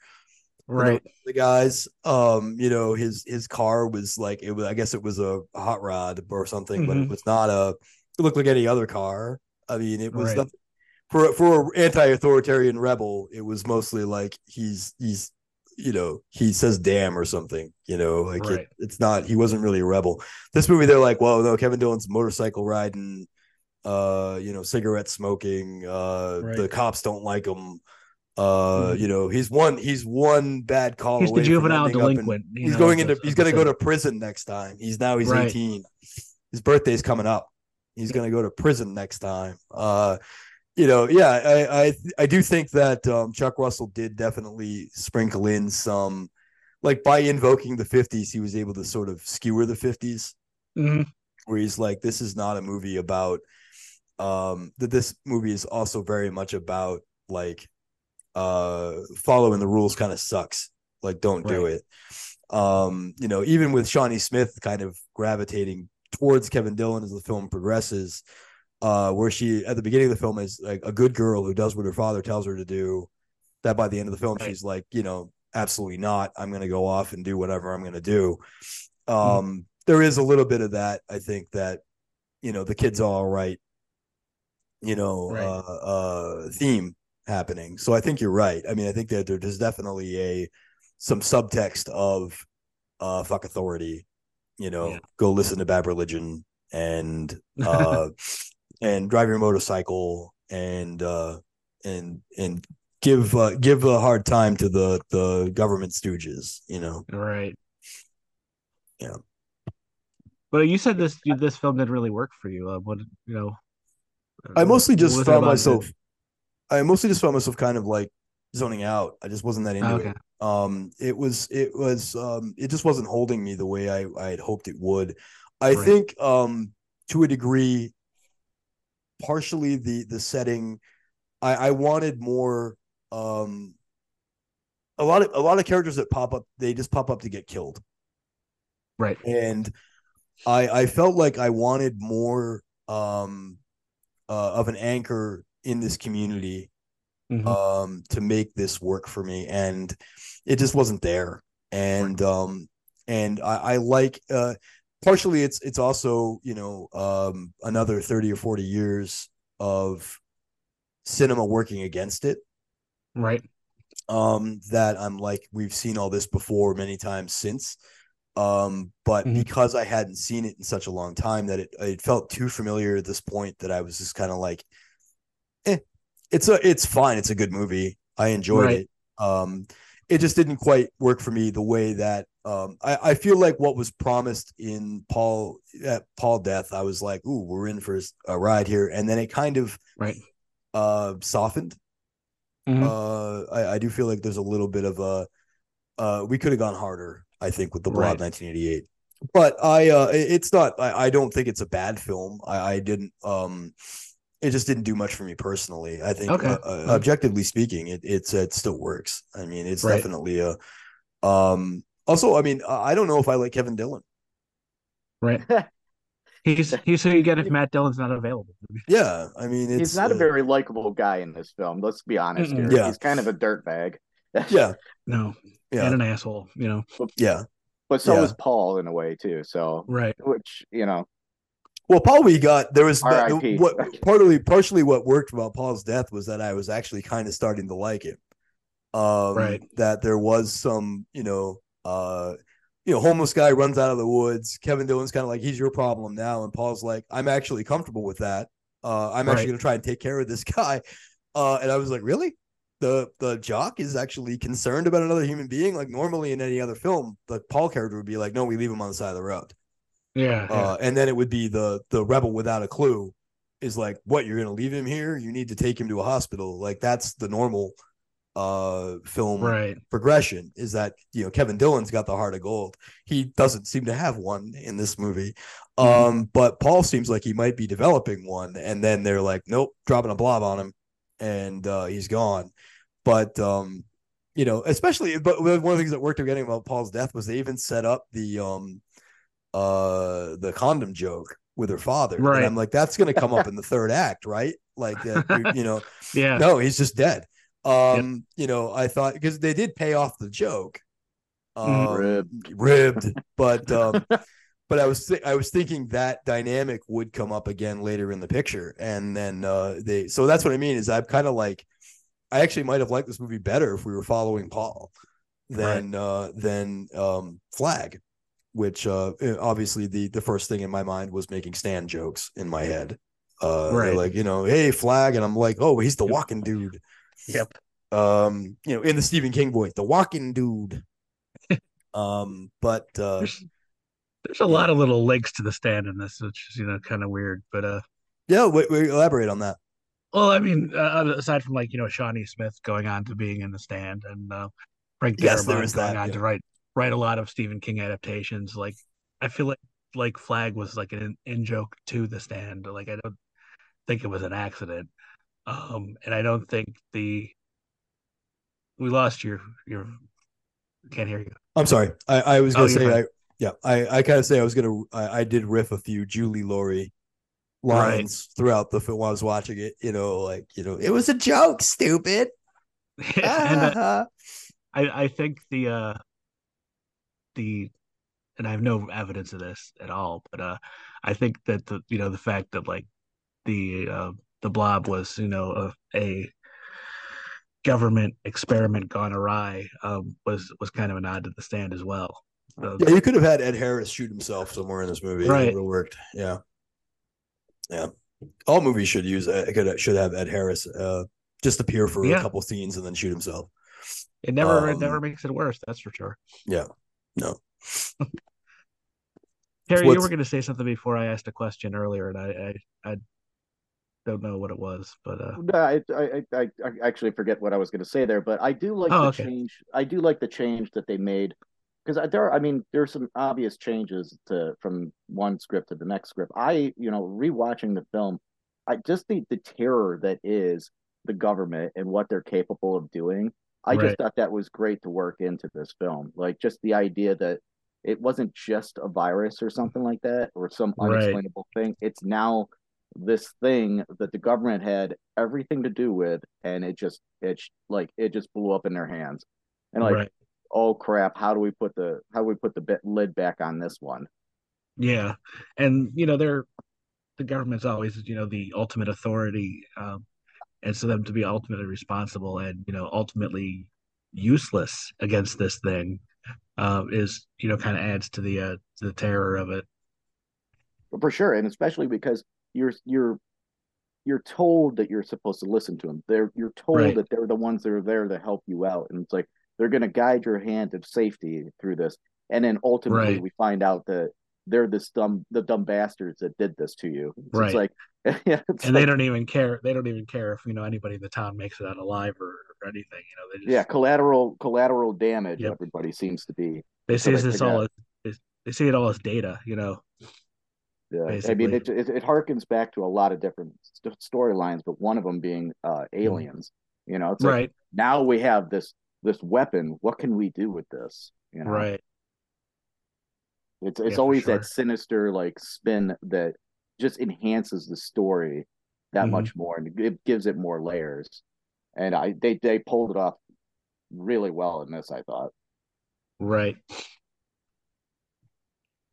Right. the guys um you know his his car was like it was i guess it was a hot rod or something but it Mhm. was not a it looked like any other car i mean it was Right. nothing for for an anti-authoritarian rebel it was mostly like he's he's you know he says damn or something you know like Right. it, it's not he wasn't really a rebel this movie they're like well no kevin dillon's motorcycle riding uh you know cigarette smoking uh Right. the cops don't like him uh Mhm. you know he's one he's one bad call He's the juvenile up in- delinquent. he's know, going into he's going to go to prison next time he's now he's Right. 18 his birthday's coming up he's going to go to prison next time uh you know yeah i i i do think that um chuck russell did definitely sprinkle in some like by invoking the 50s, he was able to sort of skewer the 50s, Mhm. where he's like, this is not a movie about um that this movie is also very much about like uh following the rules kind of sucks. Like don't do it. Um, you know, even with Shawnee Smith kind of gravitating towards Kevin Dillon as the film progresses, uh, where she at the beginning of the film is like a good girl who does what her father tells her to do. That by the end of the film, Right. she's like, you know, absolutely not. I'm going to go off and do whatever I'm going to do. Um, there is a little bit of that. I think that, you know, the kids are all right, you know, Right. uh, uh, theme happening. So I think you're right. I mean, I think that there- there's definitely a some subtext of uh, fuck authority. You know, Yeah. go listen to Bad Religion and uh, and drive your motorcycle and uh, and and give uh, give a hard time to the the government stooges. You know, Right. Yeah. But you said this this film didn't really work for you. Uh, what you know? I mostly just found myself. it? I mostly just found myself kind of like zoning out. I just wasn't that into okay. it. Um, it was it was um, it just wasn't holding me the way I I had hoped it would. I Right. think um to a degree, partially the the setting, I I wanted more um. A lot of a lot of characters that pop up, they just pop up to get killed Right. and I I felt like I wanted more um uh, of an anchor in this community Mhm. um to make this work for me and it just wasn't there and um and I, I like uh partially it's it's also you know um another 30 or 40 years of cinema working against it Right. um that I'm like we've seen all this before many times since um but Mhm. because I hadn't seen it in such a long time that it it felt too familiar at this point that I was just kind of like eh, it's a it's fine it's a good movie I enjoyed Right. it um it just didn't quite work for me the way that um I I feel like what was promised in Paul at Paul Death I was like ooh we're in for a ride here and then it kind of Right. uh softened Mhm. uh, I, I do feel like there's a little bit of a uh, we could have gone harder. I think with the Blob Right. 1988, but I uh, it's not. I, I don't think it's a bad film. I, I didn't. Um, it just didn't do much for me personally. I think, Okay. uh, uh, objectively speaking, it it's it still works. I mean, it's Right. definitely a. Um. Also, I mean, I I don't know if I like Kevin Dillon. Right. He's he's who you get if Matt Dillon's not available. Yeah, I mean, it's He's not a uh, very likable guy in this film. Let's be honest here. Yeah. He's kind of a dirtbag. yeah, No. yeah, And an asshole. You know. yeah. but so Yeah. is Paul in a way too. So, Right. which you know, Well, Paul, we got there was the, the- what partly partially what worked about Paul's death was that I was actually kind of starting to like it. Um, Right. That there was some, you know, uh, you know, homeless guy runs out of the woods. Kevin Dillon's kind of like, he's your problem now, and Paul's like, I'm actually comfortable with that. Uh, I'm actually going to try and take care of this guy. Uh, and I was like, really? The the jock is actually concerned about another human being. Like normally in any other film, the Paul character would be like, no, we leave him on the side of the road Yeah. yeah. uh, and then it would be the the rebel without a clue is like what you're gonna leave him here you need to take him to a hospital like that's the normal uh film right. progression is that you know kevin dillon's got the heart of gold he doesn't seem to have one in this movie Mhm. um but paul seems like he might be developing one and then they're like nope dropping a blob on him and uh he's gone but um you know especially but one of the things that worked getting about paul's death was they even set up the um uh the condom joke with her father and Right. i'm like that's gonna come up in the third act right like that you know Yeah. no, he's just dead. Um, you know, I thought because they did pay off the joke. Um, Mhm. Ribbed. ribbed, but um, but I was th- I was thinking that dynamic would come up again later in the picture, and then uh, they. So that's what I mean is I'm kind of like, I actually might have liked this movie better if we were following Paul than uh, than um, Flagg, which uh, obviously the the first thing in my mind was making stand jokes in my head. Uh, Right. like you know, hey Flagg, and I'm like, oh, he's the walking dude Yep. um you know in the stephen king voice the walking dude um but uh There's, there's a lot of little links to the stand in this, which is you know kind of weird. But uh, yeah we, we elaborate on that well, I mean, uh, aside from like you know Shawnee Smith going on to being in the stand and uh, Frank Yes, there Darabont is going that, on yeah. to write write a lot of Stephen King adaptations. Like I feel like like Flagg was like an in joke to the stand. Like I don't think it was an accident. Um, and I don't think the we lost your your can't hear you. I'm sorry. I, I was gonna oh, say I yeah, I, I kind of say I was gonna I, I did riff a few Julie Lawry lines right. throughout the film while I was watching it. You know, like you know, it was a joke, stupid. and, uh, I I think the uh the and I have no evidence of this at all, but uh I think that the you know the fact that like the uh the blob was you know a, a government experiment gone awry um, was was kind of a nod to the stand as well. So, yeah, you could have had Ed Harris shoot himself somewhere in this movie. Right, it would have worked. Yeah, yeah. All movies should use uh, could should have Ed Harris uh, just appear for yeah. a couple scenes and then shoot himself. It never um, it never makes it worse. That's for sure. Yeah. No. Harry, you were going to say something before I asked a question earlier, and I I, I don't know what it was, but uh... no, I, I, I I actually forget what I was going to say there. But I do like oh, the okay. change. I do like the change that they made because there. I mean, there's some obvious changes to from one script to the next script. I, you know, rewatching the film, I just think the terror that is the government and what they're capable of doing. I right. just thought that was great to work into this film. Like just the idea that it wasn't just a virus or something like that or some unexplainable right. thing. It's now this thing that the government had everything to do with and it just it's like it just blew up in their hands and like right. oh crap how do we put the how do we put the bit, lid back on this one yeah and you know they're the government's always you know the ultimate authority um and so them to be ultimately responsible and you know ultimately useless against this thing uh, is you know kind of adds to the uh, to the terror of it for sure and especially because you're you're you're told that you're supposed to listen to them. They're you're told right. that they're the ones that are there to help you out, and it's like they're going to guide your hand of safety through this. And then ultimately, right. we find out that they're this dumb the dumb bastards that did this to you. So right. It's like, yeah, and like, they don't even care. They don't even care if you know anybody in the town makes it out alive or, or anything. You know, they just yeah, collateral collateral damage. Yep. Everybody seems to be. They see this all as they see it all as data. You know, yeah, Basically. I mean, it, it, it harkens back to a lot of different st- storylines, but one of them being uh, mm-hmm. aliens. You know, it's right like, now we have this this weapon. What can we do with this? You know, right. It's it's yeah, always sure. that sinister like spin that just enhances the story that mm-hmm. much more, and it gives it more layers. And I they they pulled it off really well in this. I thought. Right.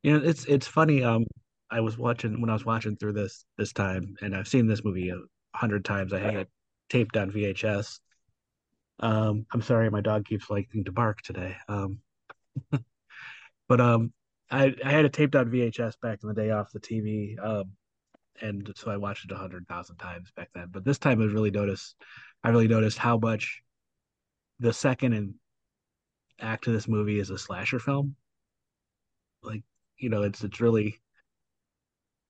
You know, it's it's funny. Um, I was watching when I was watching through this this time, and I've seen this movie a hundred times. I had it taped on VHS. Um, I'm sorry, my dog keeps liking to bark today. Um, but um, I I had it taped on VHS back in the day off the TV. Um, and so I watched it a hundred thousand times back then. But this time I really noticed, I really noticed how much the second and act of this movie is a slasher film. Like you know, it's it's really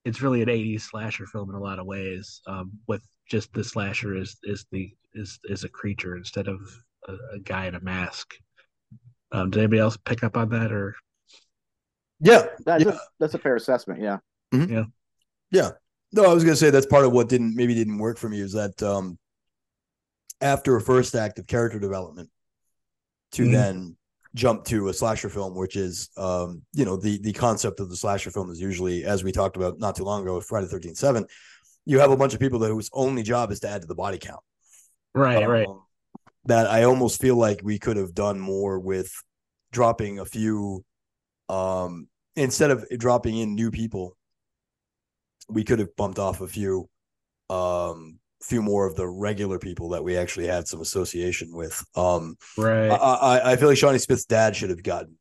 it's really an 80s slasher film in a lot of ways um, with just the slasher is is the is is a creature instead of a, a guy in a mask um, did anybody else pick up on that or yeah that's, yeah. A, that's a fair assessment yeah mm-hmm. yeah yeah no i was gonna say that's part of what didn't maybe didn't work for me is that um after a first act of character development to mm-hmm. then jump to a slasher film, which is, um, you know, the the concept of the slasher film is usually, as we talked about not too long ago, Friday Thirteenth Seven. You have a bunch of people that whose only job is to add to the body count. Right, um, right. That I almost feel like we could have done more with dropping a few, um, instead of dropping in new people. We could have bumped off a few, um, few more of the regular people that we actually had some association with. Um, right. I, I, I feel like Shawnee Smith's dad should have gotten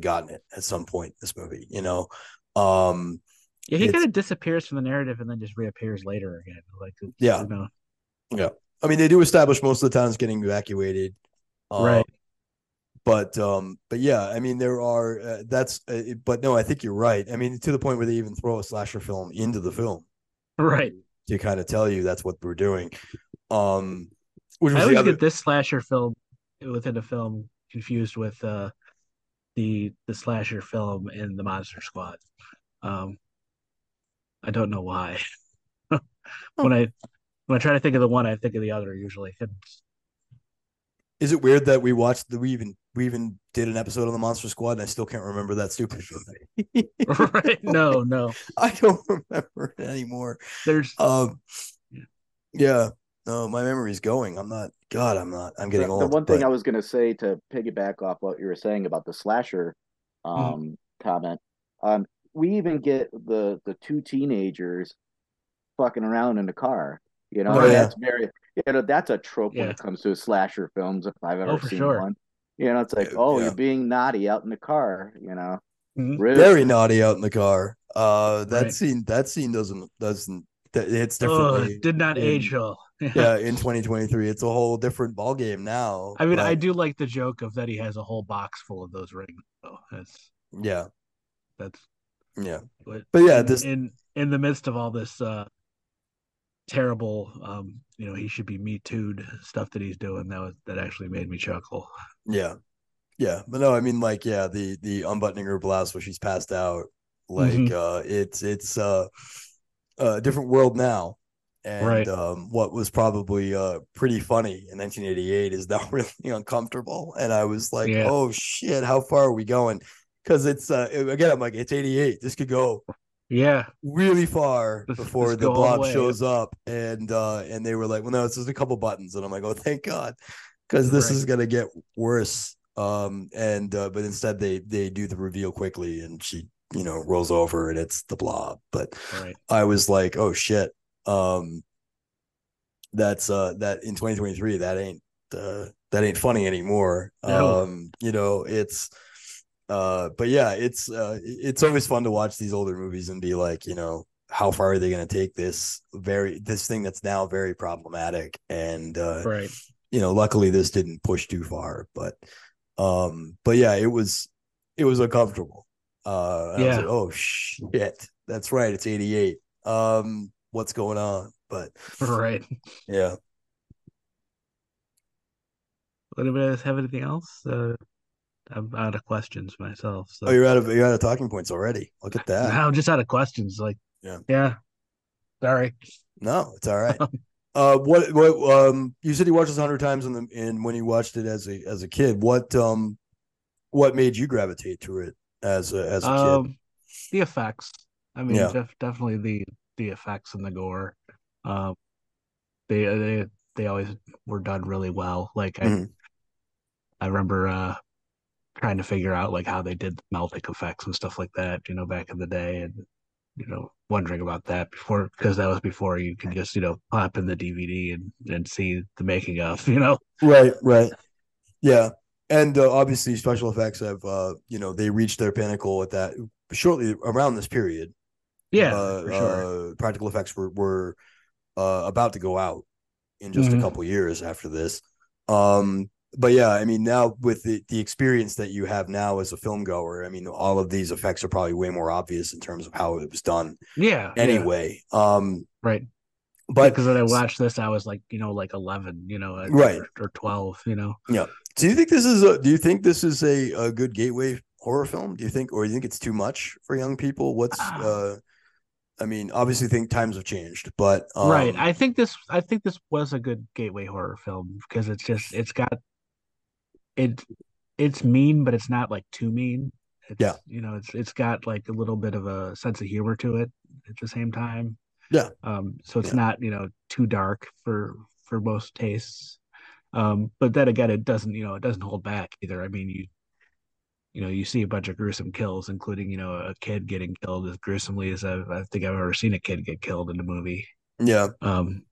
gotten it at some point in this movie. You know. Um, yeah, he kind of disappears from the narrative and then just reappears later again. Like, yeah, you know. yeah. I mean, they do establish most of the towns getting evacuated, um, right? But um, but yeah, I mean, there are uh, that's. Uh, but no, I think you're right. I mean, to the point where they even throw a slasher film into the film, right? to kind of tell you that's what we're doing. Um, which I always other... get this slasher film within a film confused with uh the the slasher film in the Monster Squad. Um, I don't know why. when I when I try to think of the one, I think of the other usually. And Is it weird that we watched the we even we even did an episode on the Monster Squad and I still can't remember that stupid movie? right? No, no. I don't remember it anymore. There's Um, Yeah. yeah, no, my memory's going. I'm not. God, I'm not. I'm getting the, old. the one thing but- I was going to say to piggyback off what you were saying about the slasher Mm-hmm. um, comment, um, we even get the the two teenagers fucking around in the car. You know, Oh, and yeah. that's very you know that's a trope when it comes to slasher films. If I've ever Oh, seen sure. one, you know, it's like, oh, yeah. you're being naughty out in the car. You know, Mhm. Rude. very naughty out in the car. Uh, that Right. scene. That scene doesn't doesn't. That it's Ugh, differently. did not in- age well. yeah, in 2023, it's a whole different ball game now. I mean, but- I do like the joke of that he has a whole box full of those rings. Though that's Yeah, that's yeah. but, But yeah, in, this- in in the midst of all this uh terrible um you know he should be me too'd stuff that he's doing that was that actually made me chuckle Yeah. Yeah. But no, I mean like yeah, the the unbuttoning her blouse when she's passed out. Like Mhm. uh it's it's uh a different world now. And Right. um what was probably uh pretty funny in 1988 is now really uncomfortable. And I was like, Yeah. oh shit, how far are we going? Because it's uh again, I'm like, it's 88. This could go yeah really far Let's- before let's the go all the blob way. shows up and uh and they were like well no it's just a couple buttons and i'm like oh thank god because this Right. is gonna get worse um and uh but instead they they do the reveal quickly and she you know rolls over and it's the blob but right i was like oh shit um that's uh that in 2023 that ain't uh that ain't funny anymore No. um you know it's uh but yeah it's uh it's always fun to watch these older movies and be like you know how far are they going to take this very this thing that's now very problematic? And uh right. you know luckily this didn't push too far but um but yeah it was it was uncomfortable. Uh and I was Yeah. like, oh shit that's right it's 88 um what's going on? But right. Yeah. Anybody else have anything else? Uh i'm out of questions myself so. Oh you're out of you're out of talking points already. Look at that. I'm just out of questions like Yeah. yeah. Sorry. No it's all right. Uh what what um you said you watched this hundred times in the in when you watched it as a as a kid. What um what made you gravitate to it as a as a kid? Um the effects. I mean Yeah. def- definitely the the effects and the gore. Um they they they always were done really well. Like i Mhm. i remember uh trying to figure out like how they did melting effects and stuff like that you know back in the day and you know wondering about that before because that was before you could just you know pop in the dvd and and see the making of you know Right, right. Yeah. And uh, obviously special effects have uh you know they reached their pinnacle at that shortly around this period. yeah uh, sure uh practical effects were were uh about to go out in just Mhm. a couple years after this. Um but yeah, I mean now with the the experience that you have now as a film goer, I mean all of these effects are probably way more obvious in terms of how it was done yeah yeah, anyway. Um right but because when i watched this i was like you know like 11 you know Right. or, or 12 you know Yeah. Do you think this is a do you think this is a, a good gateway horror film? Do you think or do you think it's too much for young people? What's Ah. uh I mean, obviously think times have changed, but um, right i think this i think this was a good gateway horror film because it's just it's got it it's mean but it's not like too mean it's, Yeah. you know it's it's got like a little bit of a sense of humor to it at the same time Yeah. um so it's Yeah. not you know too dark for for most tastes um but then again it doesn't you know it doesn't hold back either i mean you you know you see a bunch of gruesome kills including you know a kid getting killed as gruesomely as I've, i think i've ever seen a kid get killed in a movie yeah, um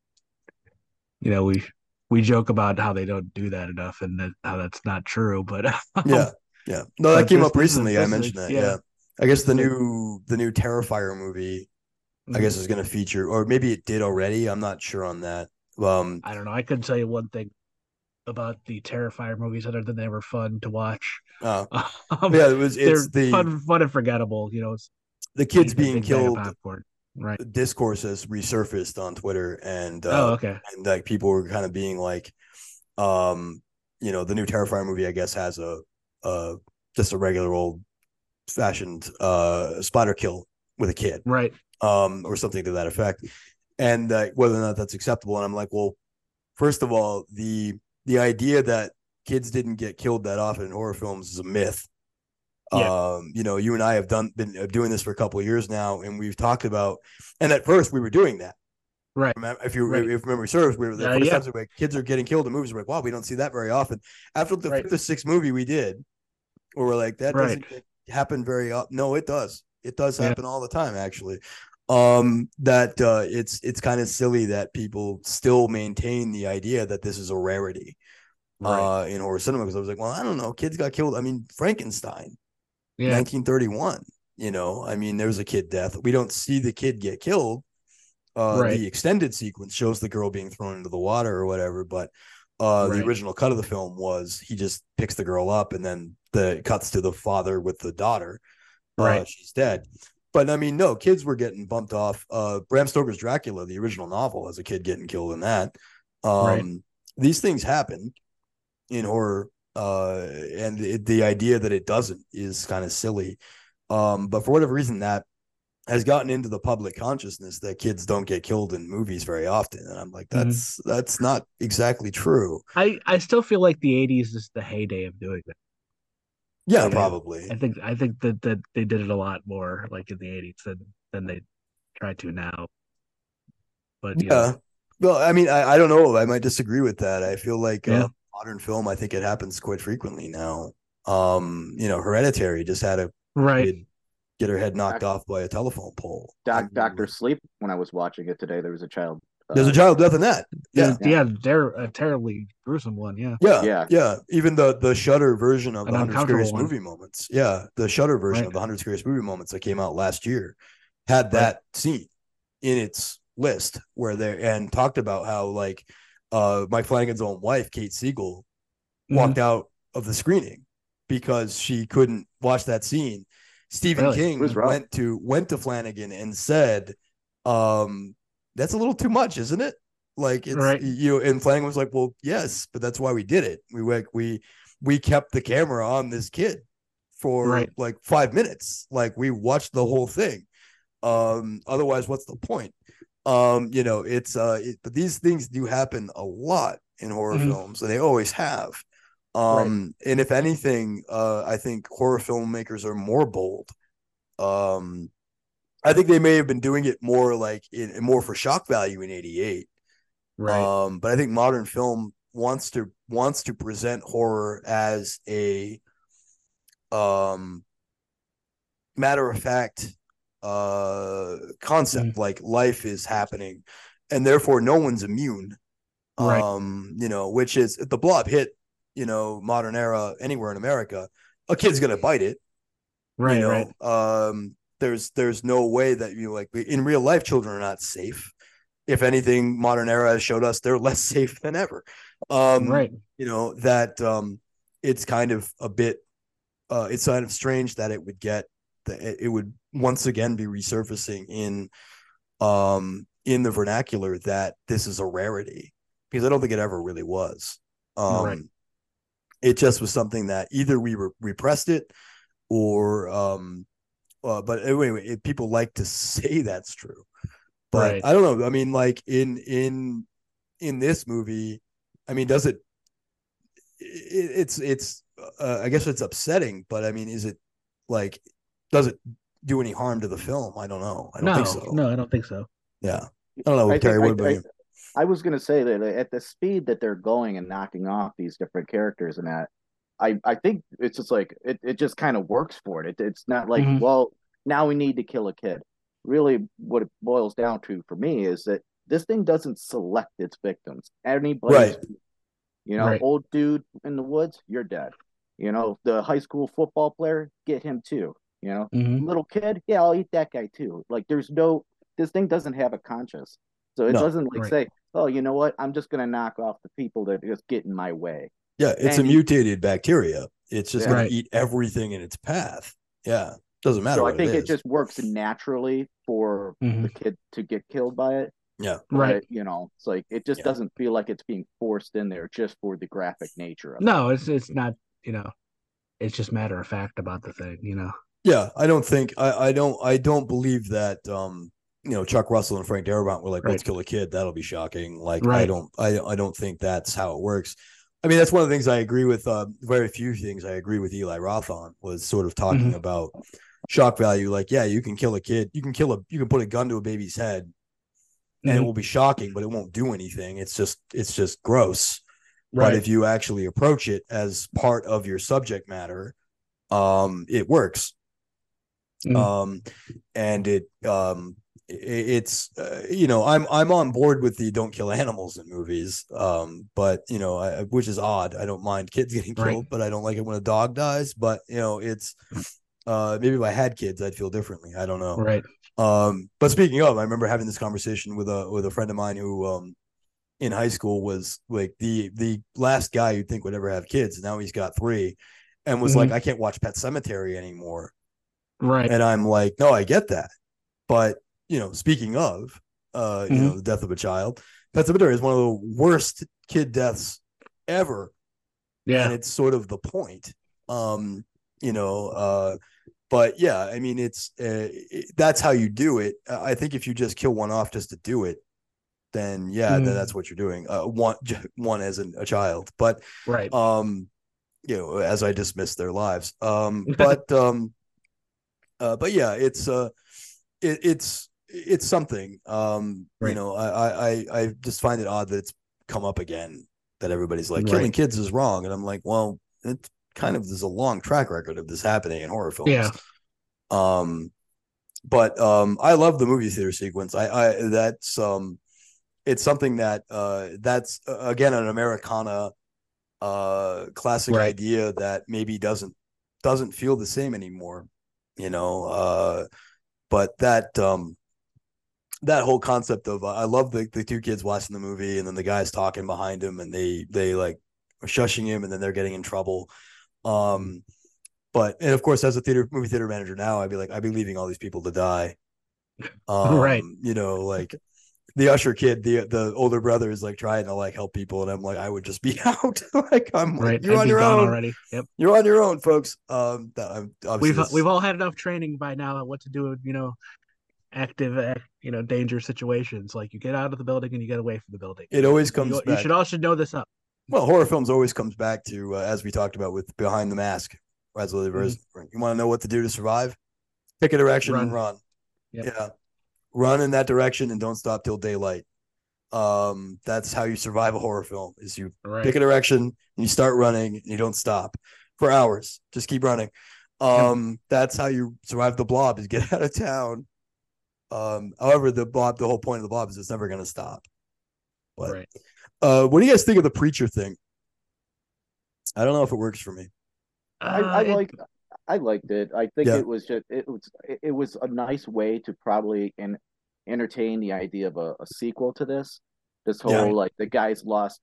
you know we we joke about how they don't do that enough and that how that's not true but yeah, yeah. No, that came this- up this is- recently. I this is- mentioned that. yeah. Yeah. I guess the new the new Terrifier movie, I Mhm. guess, is going to feature, or maybe it did already. I'm not sure on that. Um, i don't know i couldn't tell you one thing about the terrifier movies other than they were fun to watch uh, um, yeah, it was. It's the fun fun and forgettable you know it's the kids being big bag of killed. popcorn right. Discourse has resurfaced on Twitter, and uh, oh okay. and like people were kind of being like, um, you know, the new Terrifier movie, I guess, has a, a just a regular old fashioned uh spider kill with a kid right. um or something to that effect. And uh, whether or not that's acceptable and i'm like well first of all the the idea that kids didn't get killed that often in horror films is a myth yeah. um you know you and i have done been uh, doing this for a couple of years now and we've talked about and at first we were doing that Right. If you right. if memory serves, we were the uh, first yeah. times like kids are getting killed in movies. We're like, wow, we don't see that very often. After the right. fifth or sixth movie we did, where we're like, that right. doesn't happen very often. No, it does. It does happen yeah. all the time, actually. Um, that uh, it's it's kind of silly that people still maintain the idea that this is a rarity right. uh, in horror cinema. Because I was like, well, I don't know, kids got killed. I mean, Frankenstein, yeah. 1931. You know, I mean, there's a kid death. We don't see the kid get killed uh, right. The extended sequence shows the girl being thrown into the water or whatever, but uh, right. the original cut of the film was he just picks the girl up and then the cuts to the father with the daughter. Uh, right, she's dead. But I mean, no, kids were getting bumped off. Uh, Bram Stoker's Dracula, the original novel, as a kid getting killed in that. Um, right. These things happen in horror, uh, and it, the idea that it doesn't is kind of silly. Um, but for whatever reason, that has gotten into the public consciousness that kids don't get killed in movies very often and i'm like mm-hmm. that's mm-hmm. that's not exactly true i i still feel like the 80s is the heyday of doing that yeah probably i think i think that that they did it a lot more like in the 80s than than they try to now but yeah know. well i mean I, I don't know i might disagree with that i feel like yeah. uh, modern film i think it happens quite frequently now um you know hereditary just had a right get her head knocked off by a telephone pole. Doc, Doctor Sleep. When I was watching it today, there was a child. Uh, There's a child death in that. Yeah, yeah, yeah they're a terribly gruesome one. Yeah, yeah, yeah, yeah. Even the the Shudder version of An the hundred scariest one. movie moments. Yeah, the Shudder version right. of the hundred scariest movie moments that came out last year had that right. scene in its list where they and talked about how like uh Mike Flanagan's own wife, Kate Siegel, mm-hmm. walked out of the screening because she couldn't watch that scene Stephen really? King went to went to Flanagan and said, um, "That's a little too much, isn't it?" Like it's right. you and Flanagan was like, "Well, yes, but that's why we did it. We like we we kept the camera on this kid for right. like five minutes. Like we watched the whole thing. Um, otherwise, what's the point? Um, you know, it's uh, it, but these things do happen a lot in horror mm-hmm. films, and they always have. Um, right. and if anything, uh, I think horror filmmakers are more bold. Um, I think they may have been doing it more like in more for shock value in '88. Right. Um, but I think modern film wants to wants to present horror as a um matter of fact uh concept mm. like life is happening and therefore no one's immune right. um you know which is the blob hit you know, modern era anywhere in America, a kid's gonna bite it. Right. You know, right. um, there's there's no way that you know, like in real life, children are not safe. If anything, modern era has showed us they're less safe than ever. Um, right. You know that um, it's kind of a bit. Uh, it's kind of strange that it would get that it would once again be resurfacing in um in the vernacular that this is a rarity because I don't think it ever really was. Um, right it just was something that either we re- repressed it or um uh, but anyway it, people like to say that's true but right. i don't know i mean like in in in this movie i mean does it, it it's it's uh, i guess it's upsetting but i mean is it like does it do any harm to the film i don't know i don't no, think so no i don't think so yeah i don't know I Terry, think, what about I, you I was going to say that at the speed that they're going and knocking off these different characters and that, I I think it's just like it, it just kind of works for it. it it's not like mm-hmm. well now we need to kill a kid. Really, what it boils down to for me is that this thing doesn't select its victims. Anybody, right. you know, right. old dude in the woods, you're dead. You know, the high school football player, get him too. You know, mm-hmm. little kid, yeah, I'll eat that guy too. Like, there's no, this thing doesn't have a conscience, so it no, doesn't like right. say, oh, you know what? I'm just gonna knock off the people that just get in my way. Yeah, it's and a mutated bacteria. It's just yeah. going right. to eat everything in its path. Yeah, doesn't matter. So I think it, it, just works naturally for mm-hmm. the kid to get killed by it. Yeah, but, right. You know, it's like it just yeah. doesn't feel like it's being forced in there just for the graphic nature of no, it. No, it's it's not. You know, it's just matter of fact about the thing, you know. Yeah, I don't think I, I don't I don't believe that um you know Chuck Russell and Frank Darabont were like, Right. let's kill a kid. That'll be shocking. Like I don't I I don't think that's how it works. I mean, that's one of the things I agree with. Uh, very few things I agree with Eli Roth on was sort of talking Mhm. about shock value. Like, yeah, you can kill a kid. You can kill a. You can put a gun to a baby's head, and it will be shocking, but it won't do anything. It's just it's just gross. But if you actually approach it as part of your subject matter, um, it works. Mhm. Um, and it um it's uh, you know I'm I'm on board with the don't kill animals in movies. Um, but you know I, which is odd. I don't mind kids getting Right. killed, but I don't like it when a dog dies. But you know it's uh maybe if I had kids I'd feel differently. I don't know. right. Um, but speaking of, I remember having this conversation with a with a friend of mine who um in high school was like the the last guy you'd think would ever have kids. Now he's got three, and was Mhm. like, I can't watch Pet Sematary anymore. Right. And I'm like, no, I get that, but you know, speaking of, uh, you Mhm. know, the death of a child, Pet Sematary is one of the worst kid deaths ever yeah. and it's sort of the point um you know uh but yeah i mean it's uh, it, that's how you do it Uh, i think if you just kill one off just to do it then yeah then Mhm. that's what you're doing uh one one as an, a child but right. um you know as i dismiss their lives um but um uh but yeah it's uh it, it's it's something um you know I, I i just find it odd that it's come up again that everybody's like killing Right. kids is wrong and i'm like well it kind of there's a long track record of this happening in horror films Yeah. um but um i love the movie theater sequence i i that's um it's something that uh that's uh, again an americana uh classic Right. idea that maybe doesn't doesn't feel the same anymore you know uh but that um that whole concept of uh, i love the, the two kids watching the movie and then the guys talking behind him and they they like are shushing him and then they're getting in trouble um but and of course as a theater movie theater manager now i'd be like i'd be leaving all these people to die um Right. you know like the usher kid the the older brother is like trying to like help people and i'm like i would just be out like i'm like Right. you're I'd on your own already. Yep. you're on your own folks um We've this- we've all had enough training by now on what to do you know, active, you know, danger situations. Like you get out of the building and you get away from the building. it always comes you back should all should know this up. Well, horror films always comes back to uh, as we talked about with Behind the Mask. As there's- you want to know what to do to survive? Pick a direction and run. Yep. Yeah, run in that direction and don't stop till daylight. Um, that's how you survive a horror film. Is you Right. pick a direction and you start running and you don't stop for hours. Just keep running. Um, that's how you survive the blob. Is get out of town. Um, however, the blob, the whole point of the blob is it's never going to stop. But right. uh, what do you guys think of the preacher thing? I don't know if it works for me. I, Uh, I it- like I liked it. I think Yeah. it was just it was it- was a nice way to probably and entertain the idea of a, a sequel to this. This whole Yeah. like the guy's lost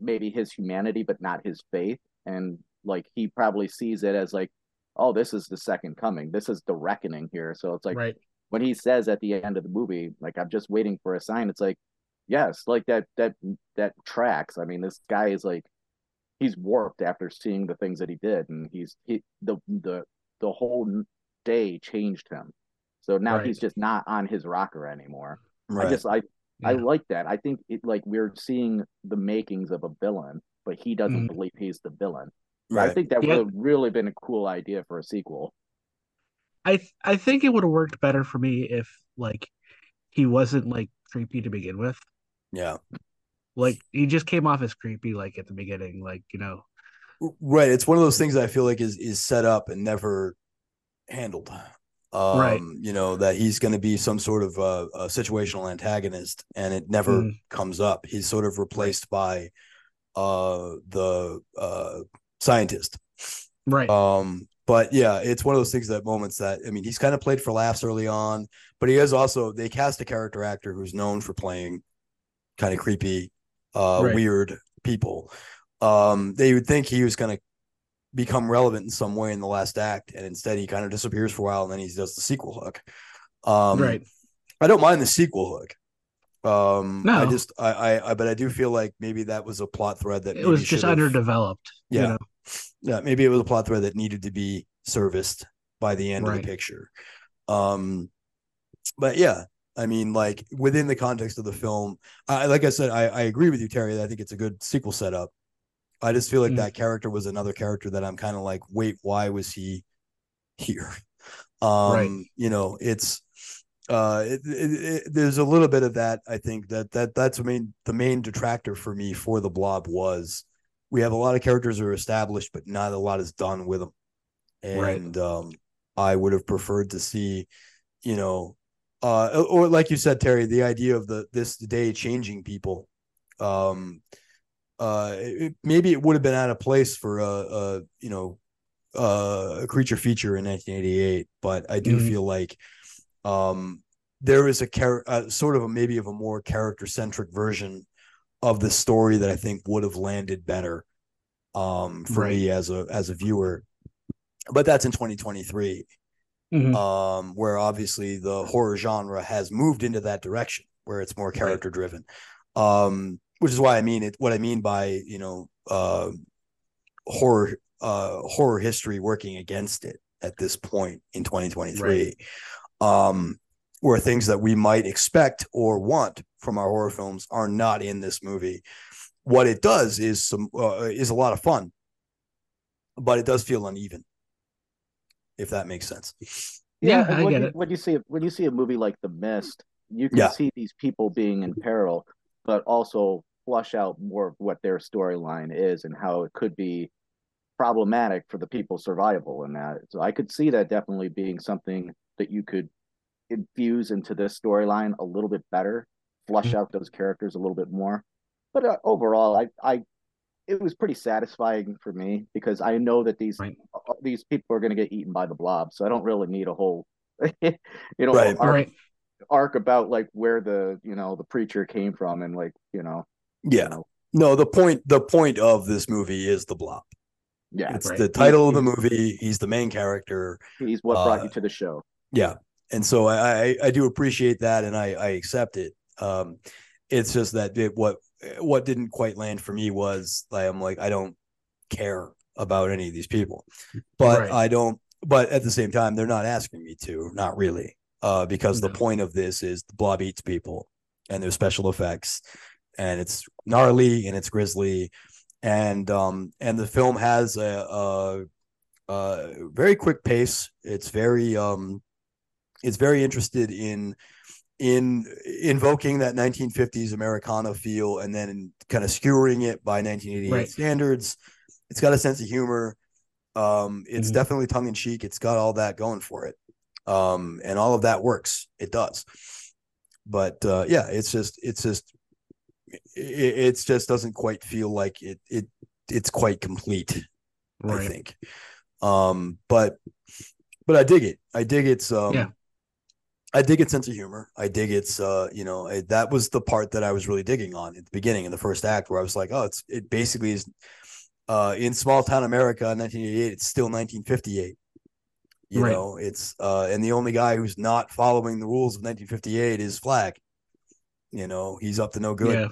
maybe his humanity but not his faith, and like he probably sees it as like, oh, this is the second coming. This is the reckoning here. So it's like right. when he says at the end of the movie, like I'm just waiting for a sign. It's like, yes, like that that that tracks. I mean, this guy is like he's warped after seeing the things that he did, and he's he the the the whole day changed him. So now Right. he's just not on his rocker anymore. Right. I just I I like that. I think it like we're seeing the makings of a villain, but he doesn't Mhm. believe he's the villain. I think that Yeah. would have really been a cool idea for a sequel. I th- I think it would have worked better for me if like he wasn't like creepy to begin with. yeah. Like he just came off as creepy like at the beginning, like you know. Right. It's one of those things that I feel like is is set up and never handled. Um, Right. you know, that he's going to be some sort of uh, a situational antagonist and it never Mm. comes up. He's sort of replaced by uh the uh scientist. Right. Um, but yeah, it's one of those things that moments that I mean, he's kind of played for laughs early on, but he is also they cast a character actor who's known for playing kind of creepy, uh, Right. weird people. Um, they would think he was going to become relevant in some way in the last act, and instead he kind of disappears for a while, and then he does the sequel hook. Um, right. I don't mind the sequel hook. Um, I just I, I I but I do feel like maybe that was a plot thread that It was just underdeveloped. Yeah. You know? yeah, maybe it was a plot thread that needed to be serviced by the end Right. of the picture. Um, but yeah, I mean, like within the context of the film, I like I said, I, I agree with you, Terry. I think it's a good sequel setup. I just feel like Mm. that character was another character that I'm kind of like, wait, why was he here? Um, Right. you know, it's uh it, it, it, there's a little bit of that i think that that that's the main the main detractor for me for the blob was we have a lot of characters that are established but not a lot is done with them Right. and um i would have preferred to see you know uh or like you said terry the idea of the this day changing people um uh it, maybe it would have been out of place for a, a you know uh, a creature feature in 1988 but i do Mhm. feel like um there is a char- uh, sort of a maybe of a more character centric version of the story that i think would have landed better um for Right. me as a as a viewer but that's in 2023 Mhm. um, where obviously the horror genre has moved into that direction where it's more character driven. Um, which is why I mean it. What I mean by you know uh, horror uh, horror history working against it at this point in 2023, um, where things that we might expect or want from our horror films are not in this movie. What it does is some uh, is a lot of fun, but it does feel uneven. If that makes sense. Yeah, and I when get you, it. When you see when you see a movie like The Mist, you can Yeah. see these people being in peril, but also flush out more of what their storyline is and how it could be problematic for the people's survival in that. So I could see that definitely being something that you could infuse into this storyline a little bit better, flush Mhm. out those characters a little bit more. But uh, overall, I I it was pretty satisfying for me because I know that these Right. these people are going to get eaten by the blob, so I don't really need a whole you know Right. arc, right. arc about like where the you know the preacher came from and like you know you Yeah. know, No, the point the point of this movie is the blob. yeah It's right. the title of the movie. He's the main character. he's what brought uh, you to the show. Yeah. And so I I, I do appreciate that and I I accept it. Um it's just that it, what what didn't quite land for me was like I'm like I don't care about any of these people. But Right. I don't but at the same time they're not asking me to, not really. Uh because the point of this is the blob eats people and there's special effects and it's gnarly and it's grisly and um and the film has a, a, a very quick pace it's very um it's very interested in in invoking that 1950s americana feel and then kind of skewering it by 1988 Right. standards it's got a sense of humor. Um it's Mhm. definitely tongue-in-cheek it's got all that going for it. Um and all of that works. It does. But uh yeah it's just it's just it, it's just doesn't quite feel like it it it's quite complete i think. Um but but i dig it. I dig its um Yeah. I dig its sense of humor i dig its uh you know I, that was the part that i was really digging on at the beginning in the first act where i was like oh it's it basically is uh in small town america in 1988 it's still 1958 you Right. know it's uh and the only guy who's not following the rules of 1958 is Flagg you know he's up to no good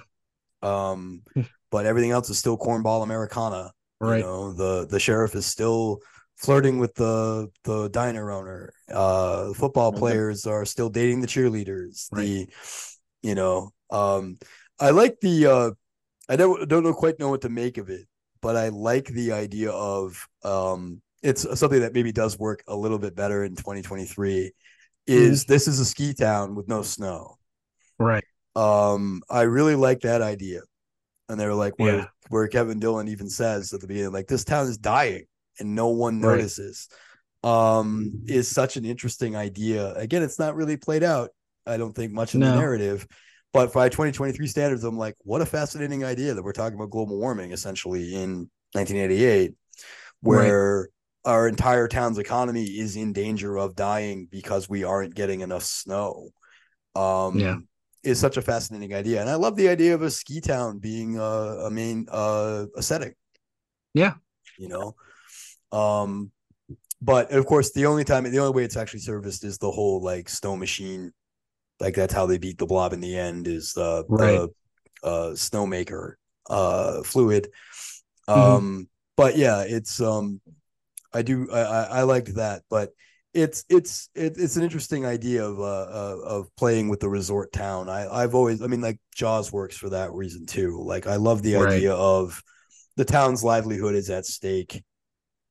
Yeah. um but everything else is still cornball americana Right. you know, the the sheriff is still flirting with the the diner owner. Uh, football Okay. players are still dating the cheerleaders. Right. The, you know, um, I like the. Uh, I don't don't know quite know what to make of it, but I like the idea of um, it's something that maybe does work a little bit better in 2023. Is Mm-hmm. this is a ski town with no snow? Right. Um, I really like that idea. And they were like, where, Yeah. where Kevin Dillon even says at the beginning, like, this town is dying and no one Right. notices. Um, is such an interesting idea. Again, it's not really played out, I don't think, much in the narrative. But by 2023 standards, I'm like, what a fascinating idea that we're talking about global warming essentially in 1988, where our entire town's economy is in danger of dying because we aren't getting enough snow. Um, Yeah. is such a fascinating idea, and I love the idea of a ski town being a, a main uh, a setting. Yeah. you know, um, but of course, the only time, the only way it's actually serviced is the whole like snow machine. Like that's how they beat the blob in the end is the Right. the uh, snowmaker uh, fluid. Mhm. Um, but yeah, it's um, I do I I, I liked that, but it's it's it, it's an interesting idea of uh, uh of playing with the resort town. I I've always I mean like Jaws works for that reason too. Like I love the Right. idea of the town's livelihood is at stake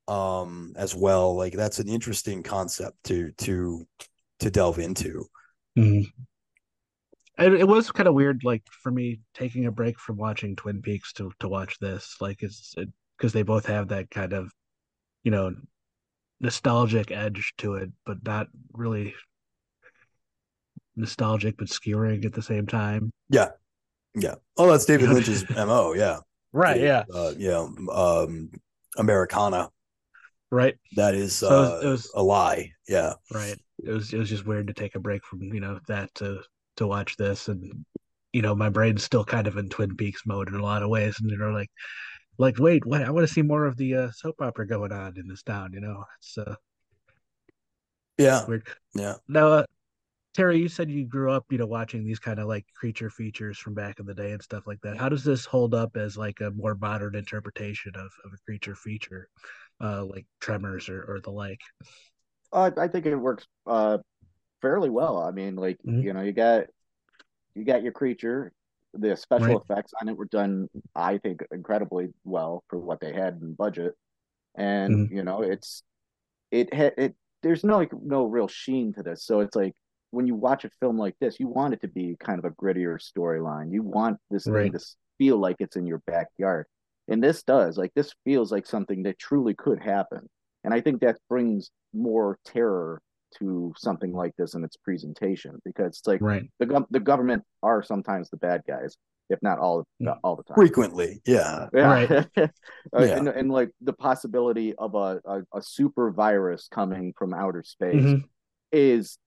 um as well. Like that's an interesting concept to to to delve into. Mhm. It, it was kind of weird, like for me taking a break from watching Twin Peaks to to watch this. Like it's because they both have that kind of, you know, nostalgic edge to it, but not really nostalgic but skewering at the same time. Yeah. Yeah. Oh, that's David Lynch's MO, yeah. Right. Yeah. Uh, yeah, um Americana. Right. That is So it was- uh, it was- a lie. Yeah. Right. It was it was just weird to take a break from you know that to to watch this, and you know my brain's still kind of in Twin Peaks mode in a lot of ways, and you know like like wait, what? I want to see more of the uh, soap opera going on in this town. You know, it's uh, Yeah. weird. Yeah. Now, uh, Terry, you said you grew up, you know, watching these kind of like creature features from back in the day and stuff like that. How does this hold up as like a more modern interpretation of, of a creature feature, uh, like Tremors or, or the like? Uh, I think it works uh fairly well. I mean, like Mhm. you know, you got you got your creature. The special Right. effects on it were done, I think, incredibly well for what they had in budget. And Mm-hmm. you know, it's it had it. There's no like no real sheen to this, so it's like when you watch a film like this, you want it to be kind of a grittier storyline. You want this Right. thing to feel like it's in your backyard, and this does. Like this feels like something that truly could happen, and I think that brings more terror to something like this in its presentation because it's like Right. the gov- the government are sometimes the bad guys, if not all Mm. all the time. Frequently. Yeah. Yeah. Right. Uh, Yeah. and, and like the possibility of a, a, a super virus coming from outer space Mhm. is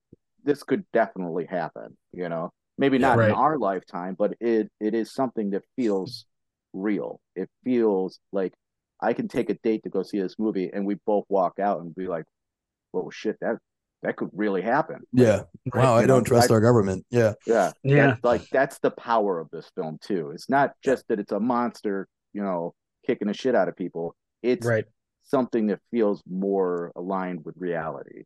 this could definitely happen, you know. Maybe Yeah. not Right. in our lifetime, but it it is something that feels real. It feels like I can take a date to go see this movie and we both walk out and be like, "Whoa, shit, that that could really happen." Yeah. Right. Wow, I don't know, trust I- our government. Yeah. Yeah. Yeah. That's like that's the power of this film too. It's not just that it's a monster, you know, kicking the shit out of people. It's Right. something that feels more aligned with reality.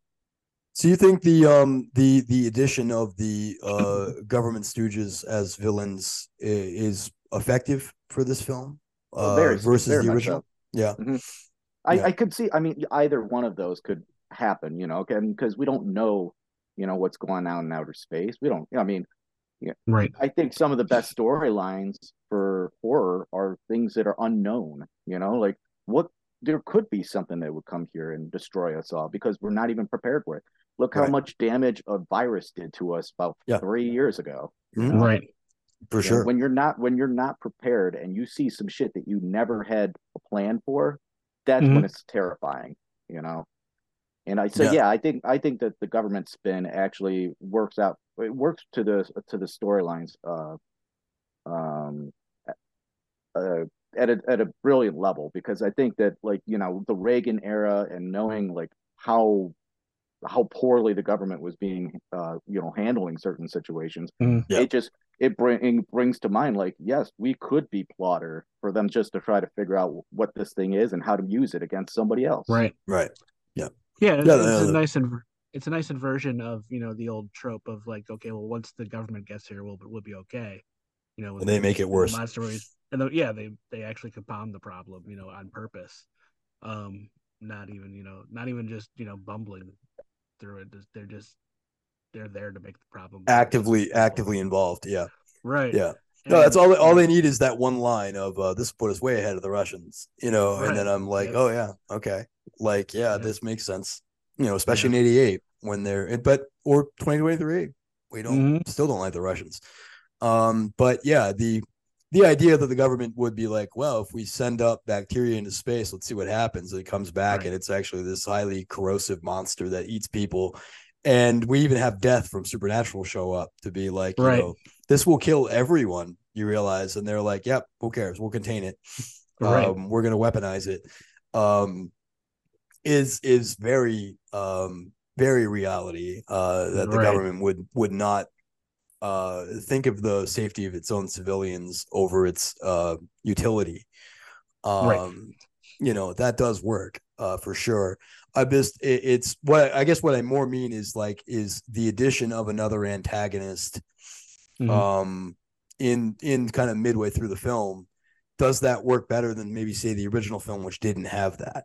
So you think the um the the addition of the uh government stooges as villains is effective for this film Oh, uh, very- versus very the original? so. Yeah. I, Yeah. I could see. I mean, either one of those could happen. You know, because we don't know, you know, what's going on in outer space. We don't. I mean, yeah. Right. I think some of the best storylines for horror are things that are unknown. You know, like what there could be something that would come here and destroy us all because we're not even prepared for it. Look how Right. much damage a virus did to us about Yeah. three years ago. you Mhm. Right. For You know, sure. when you're not when you're not prepared and you see some shit that you never had a plan for, that's Mhm. when it's terrifying, you know. And I so Yeah. yeah. I think I think that the government spin actually works out. It works to the to the storylines, uh, um, uh, at a at a brilliant level because I think that like you know the Reagan era and knowing like how how poorly the government was being uh you know handling certain situations Mhm. Yeah. it just it bring, brings to mind like yes we could be plotter for them just to try to figure out what this thing is and how to use it against somebody else Right. Right. Yeah, it's, Yeah, it's the- a nice inver- it's a nice inversion of you know the old trope of like okay, well once the government gets here, we'll we'll be okay. You know, And they make it in the worse. Monster movies, and the, yeah, they they actually compound the problem, you know, on purpose. Um, not even you know, not even just you know bumbling through it. They're just they're there to make the problem. Actively actively involved. Yeah. Right. Yeah. No, that's all. All they need is that one line of uh, "This put us way ahead of the Russians," you know, and then I'm like, Yep. "Oh yeah, okay." Like, yeah, Yeah. this makes sense. You know, especially in '88 when they're, but or 2023, we don't Mhm. still don't like the Russians. Um, but yeah, the the idea that the government would be like, well, if we send up bacteria into space, let's see what happens. And it comes back, Right. and it's actually this highly corrosive monster that eats people. And we even have death from supernatural show up to be like, you Right. know, this will kill everyone. You realize, and they're like, "Yep, who cares? We'll contain it. Right. Um, we're gonna weaponize it." Um, is is very um very reality uh that the Right. government would would not uh think of the safety of its own civilians over its uh utility um Right. you know that does work uh, for sure. I just it, it's what I guess what I more mean is like is the addition of another antagonist, mm-hmm. um, in in kind of midway through the film. Does that work better than maybe say the original film, which didn't have that?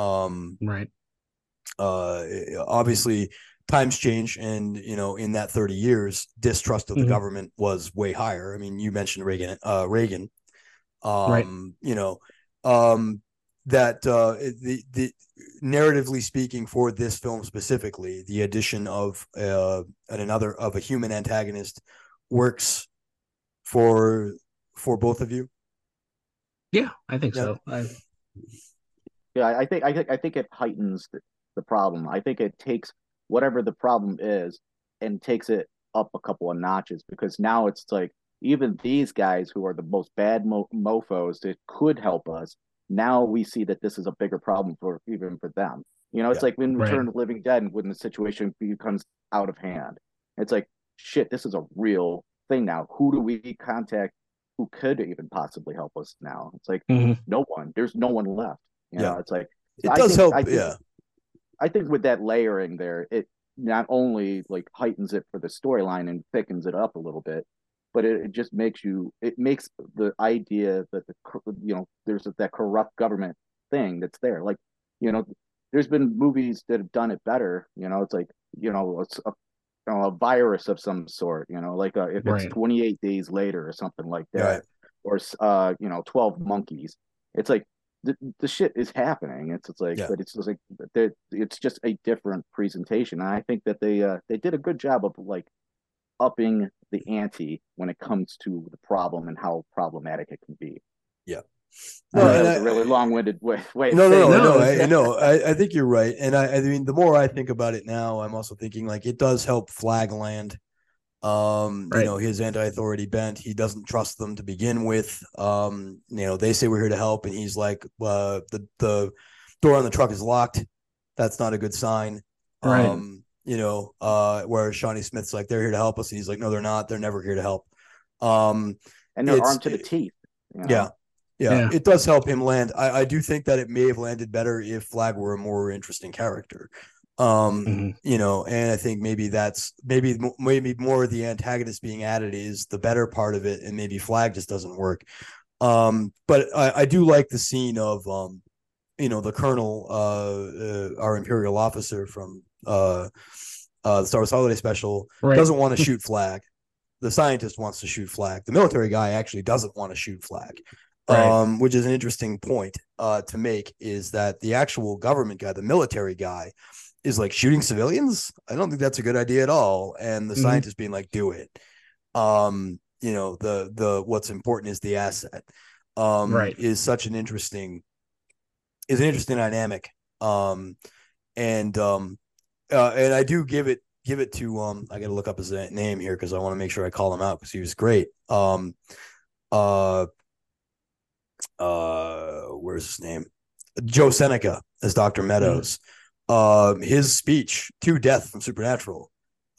Um, right. Uh, obviously, times change, and you know, in that thirty years, distrust of the mm-hmm. government was way higher. I mean, you mentioned Reagan. Uh, Reagan. Um, right. You know, um, that uh, the the narratively speaking for this film specifically, the addition of uh, another of a human antagonist works for for both of you. Yeah, I think yeah. so. I... Yeah, I think I think I think it heightens the, the problem. I think it takes whatever the problem is and takes it up a couple of notches because now it's like even these guys who are the most bad mo- mofos that could help us now we see that this is a bigger problem for even for them. You know, it's yeah, like when right. Return of Living Dead, when the situation becomes out of hand. It's like, shit, this is a real thing now. Who do we contact who could even possibly help us now? It's like mm-hmm. no one. There's no one left. You yeah. know, it's like it does think, help. I think, yeah. I think with that layering there, it not only like heightens it for the storyline and thickens it up a little bit, but it, it, just makes you it makes the idea that the you know there's that corrupt government thing that's there like you know there's been movies that have done it better you know it's like you know it's a, you know, a virus of some sort you know like uh, if right. it's 28 days later or something like that right. or uh you know 12 monkeys it's like the, the shit is happening it's it's like yeah. but it's just like it's just a different presentation and i think that they uh they did a good job of like upping the ante when it comes to the problem and how problematic it can be. Yeah. No, that was I, a really long-winded way. way no, no, no, no, I, no. I, I think you're right, and I, I mean, the more I think about it now, I'm also thinking like it does help Flagg land. Um, right. you know, his anti-authority bent. He doesn't trust them to begin with. Um, you know, they say we're here to help, and he's like, uh, the the door on the truck is locked. That's not a good sign. Right. Um, you know, uh, where Shawnee Smith's like, they're here to help us. And he's like, no, they're not. They're never here to help. Um, and they're armed to the teeth. You know? yeah, yeah, yeah. It does help him land. I, I do think that it may have landed better if Flagg were a more interesting character. Um, mm-hmm. you know, and I think maybe that's maybe maybe more of the antagonist being added is the better part of it, and maybe Flagg just doesn't work. Um, but I, I do like the scene of um, you know, the colonel, uh, uh our imperial officer from uh, uh, the Star Wars Holiday Special right. doesn't want to shoot Flagg. The scientist wants to shoot Flagg. The military guy actually doesn't want to shoot Flagg. Right. Um, which is an interesting point uh, to make is that the actual government guy, the military guy, is like shooting civilians. I don't think that's a good idea at all. And the mm-hmm. scientist being like, do it. Um, you know, the the what's important is the asset. Um, right. is such an interesting is an interesting dynamic. Um, and um, uh, and I do give it give it to um I got to look up his name here because I want to make sure I call him out because he was great. Um, uh, uh, where's his name? Joe Seneca as Doctor. Meadows. Mm. his speech to Death from Supernatural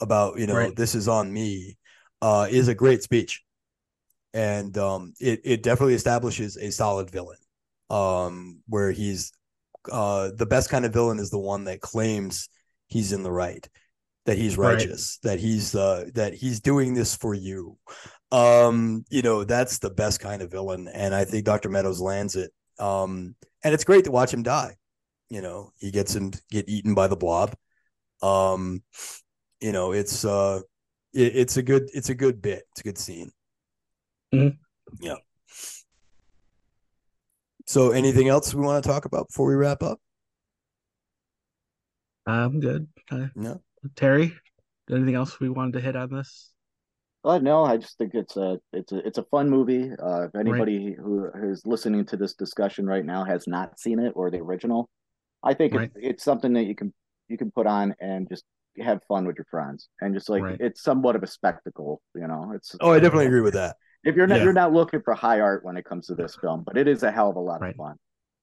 about you know right. this is on me, uh, is a great speech, and um, it it definitely establishes a solid villain. Um, where he's uh the best kind of villain is the one that claims he's in the right that he's righteous right. that he's uh that he's doing this for you. Um you know that's the best kind of villain and i think dr meadows lands it. Um and it's great to watch him die. You know he gets him get eaten by the blob. Um you know it's uh it, it's a good it's a good bit. It's a good scene. Mm-hmm. yeah. So anything else we want to talk about before we wrap up I'm good. No. Terry, anything else we wanted to hit on this? Uh, no, I just think it's a it's a it's a fun movie. Uh, if anybody right. who is listening to this discussion right now has not seen it or the original, I think right. it's, it's something that you can you can put on and just have fun with your friends and just like right. it's somewhat of a spectacle. You know, it's oh, I definitely agree with that. If you're not yeah. you're not looking for high art when it comes to this film, but it is a hell of a lot of fun.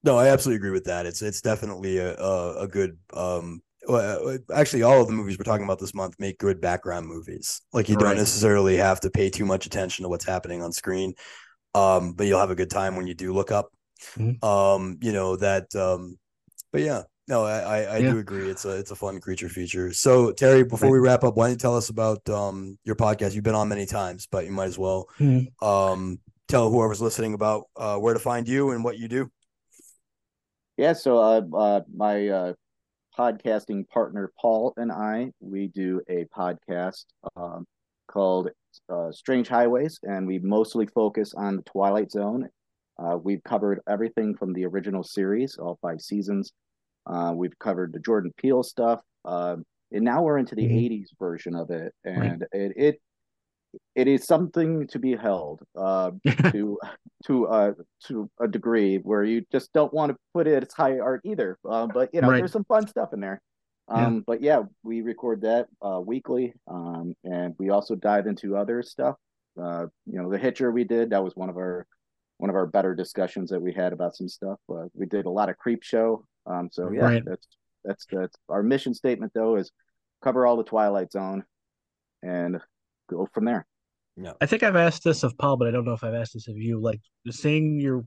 No, I absolutely agree with that. It's it's definitely a a, a good um well, actually all of the movies we're talking about this month make good background movies like you right. don't necessarily have to pay too much attention to what's happening on screen um, but you'll have a good time when you do look up Mm-hmm. Um, you know that. Um, but yeah, no, I I, I yeah. do agree. It's a it's a fun creature feature. So Terry, before we wrap up, why don't you tell us about um your podcast? You've been on many times, but you might as well mm-hmm. um tell whoever's listening about uh, where to find you and what you do. Yeah, so uh, uh my uh podcasting partner Paul and I we do a podcast um called uh, Strange Highways, and we mostly focus on the Twilight Zone. Uh, we've covered everything from the original series, all five seasons, uh, we've covered the Jordan Peele stuff, uh, and now we're into the mm-hmm. '80s version of it, and right. it, it it is something to be held uh, to to uh, to a degree where you just don't want to put it as high art either. Uh, but you know, right. there's some fun stuff in there. Um, yeah. But yeah, we record that uh, weekly, um, and we also dive into other stuff. Uh, you know, the Hitcher we did that was one of our one of our better discussions that we had about some stuff. Uh, we did a lot of Creep Show um, so yeah, right. that's that's that's our mission statement though is cover all the Twilight Zone and go from there. Yeah, I think I've asked this of Paul, but I don't know if I've asked this of you. Like seeing your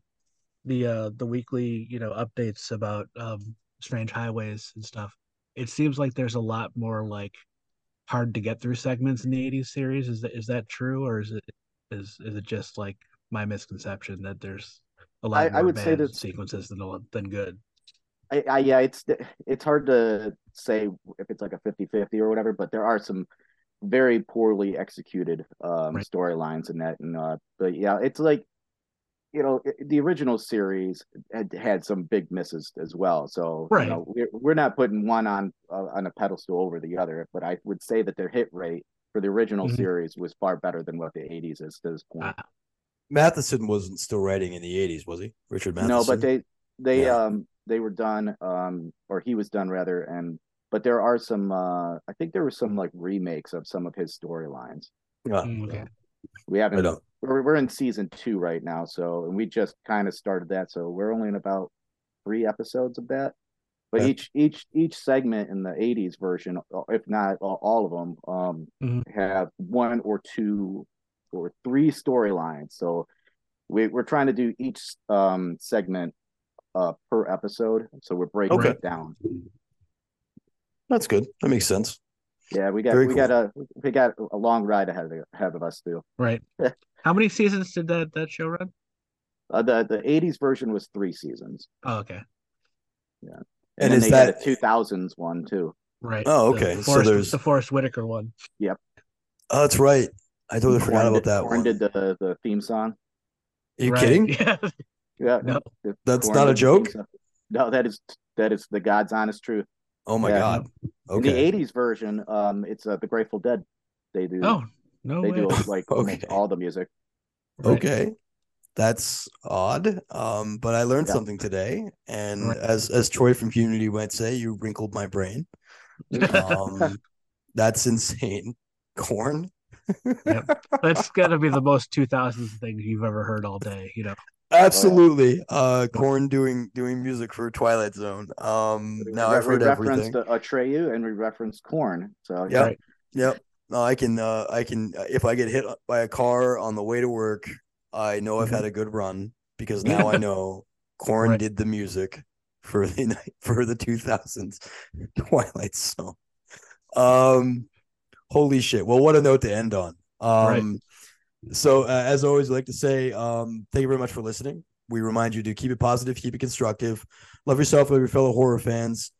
the uh the weekly you know updates about um strange highways and stuff. It seems like there's a lot more like hard to get through segments in the 80s series. Is that is that true, or is it is is it just like my misconception that there's a lot I, more I would bad say that sequences than than good? I, I, yeah, it's it's hard to say if it's like a 50-50 or whatever, but there are some very poorly executed um, right. storylines in that. And uh, but yeah, it's like you know the original series had had some big misses as well. So right. you know, we're we're not putting one on uh, on a pedestal over the other, but I would say that their hit rate for the original mm-hmm. series was far better than what the 80s is to this point. Uh, Matheson wasn't still writing in the 80s, was he? Richard Matheson. No, but they they yeah. um they were done, um, or he was done rather, and but there are some. Uh, I think there were some like remakes of some of his storylines. Yeah. Mm, okay. We haven't. We're we're in season two right now, so and we just kind of started that, so we're only in about three episodes of that. But yeah. each each each segment in the '80s version, if not all of them, um, mm-hmm. have one or two or three storylines. So we, we're trying to do each um, segment uh, per episode. So we're breaking okay. it down. That's good. That makes sense. Yeah, we got Very we cool. got a we got a long ride ahead of ahead of us too. Right. How many seasons did that that show run? Uh, the the '80s version was three seasons. Oh, okay. Yeah, and, and is that a 2000s one too? Right. Oh, okay. The Forest, so there's the Forest Whitaker one. Yep. Oh, that's right. I totally forgot about that Korn one. did the the theme song. Are you right. kidding? Yeah. Yeah, no, that's not a joke. No, that is that is the God's honest truth. Oh my yeah. god! Okay. In the '80s version, um, it's uh, the Grateful Dead. They do. Oh no, they way. do like okay. all the music. Okay, that's odd. Um, but I learned yeah. something today, and right. as as Troy from Community might say, you wrinkled my brain. Um, that's insane. Korn. yep. That's gotta be the most 2000s thing you've ever heard all day, you know. Absolutely. Uh Korn doing doing music for Twilight Zone. Um now I've heard we referenced everything. Atreyu and we referenced Korn. So yeah. Right. Yep. No, I can uh I can if I get hit by a car on the way to work, I know I've mm-hmm. had a good run because now I know Korn right. did the music for the night for the 2000s Twilight Zone. Um holy shit. Well, what a note to end on. Um, right. So, uh, as always, I like to say, um, thank you very much for listening. We remind you to keep it positive, keep it constructive, love yourself, love your fellow horror fans,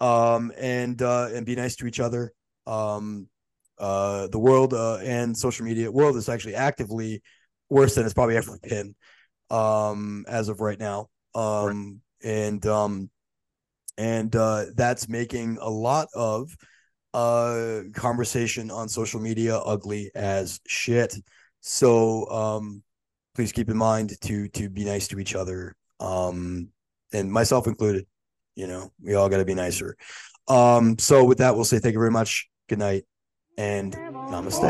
um, and uh, and be nice to each other. Um, uh, the world uh, and social media world is actually actively worse than it's probably ever been um, as of right now. Um, right. And um, and uh, that's making a lot of uh conversation on social media ugly as shit so um please keep in mind to to be nice to each other um and myself included you know we all got to be nicer. Um so with that we'll say thank you very much good night and namaste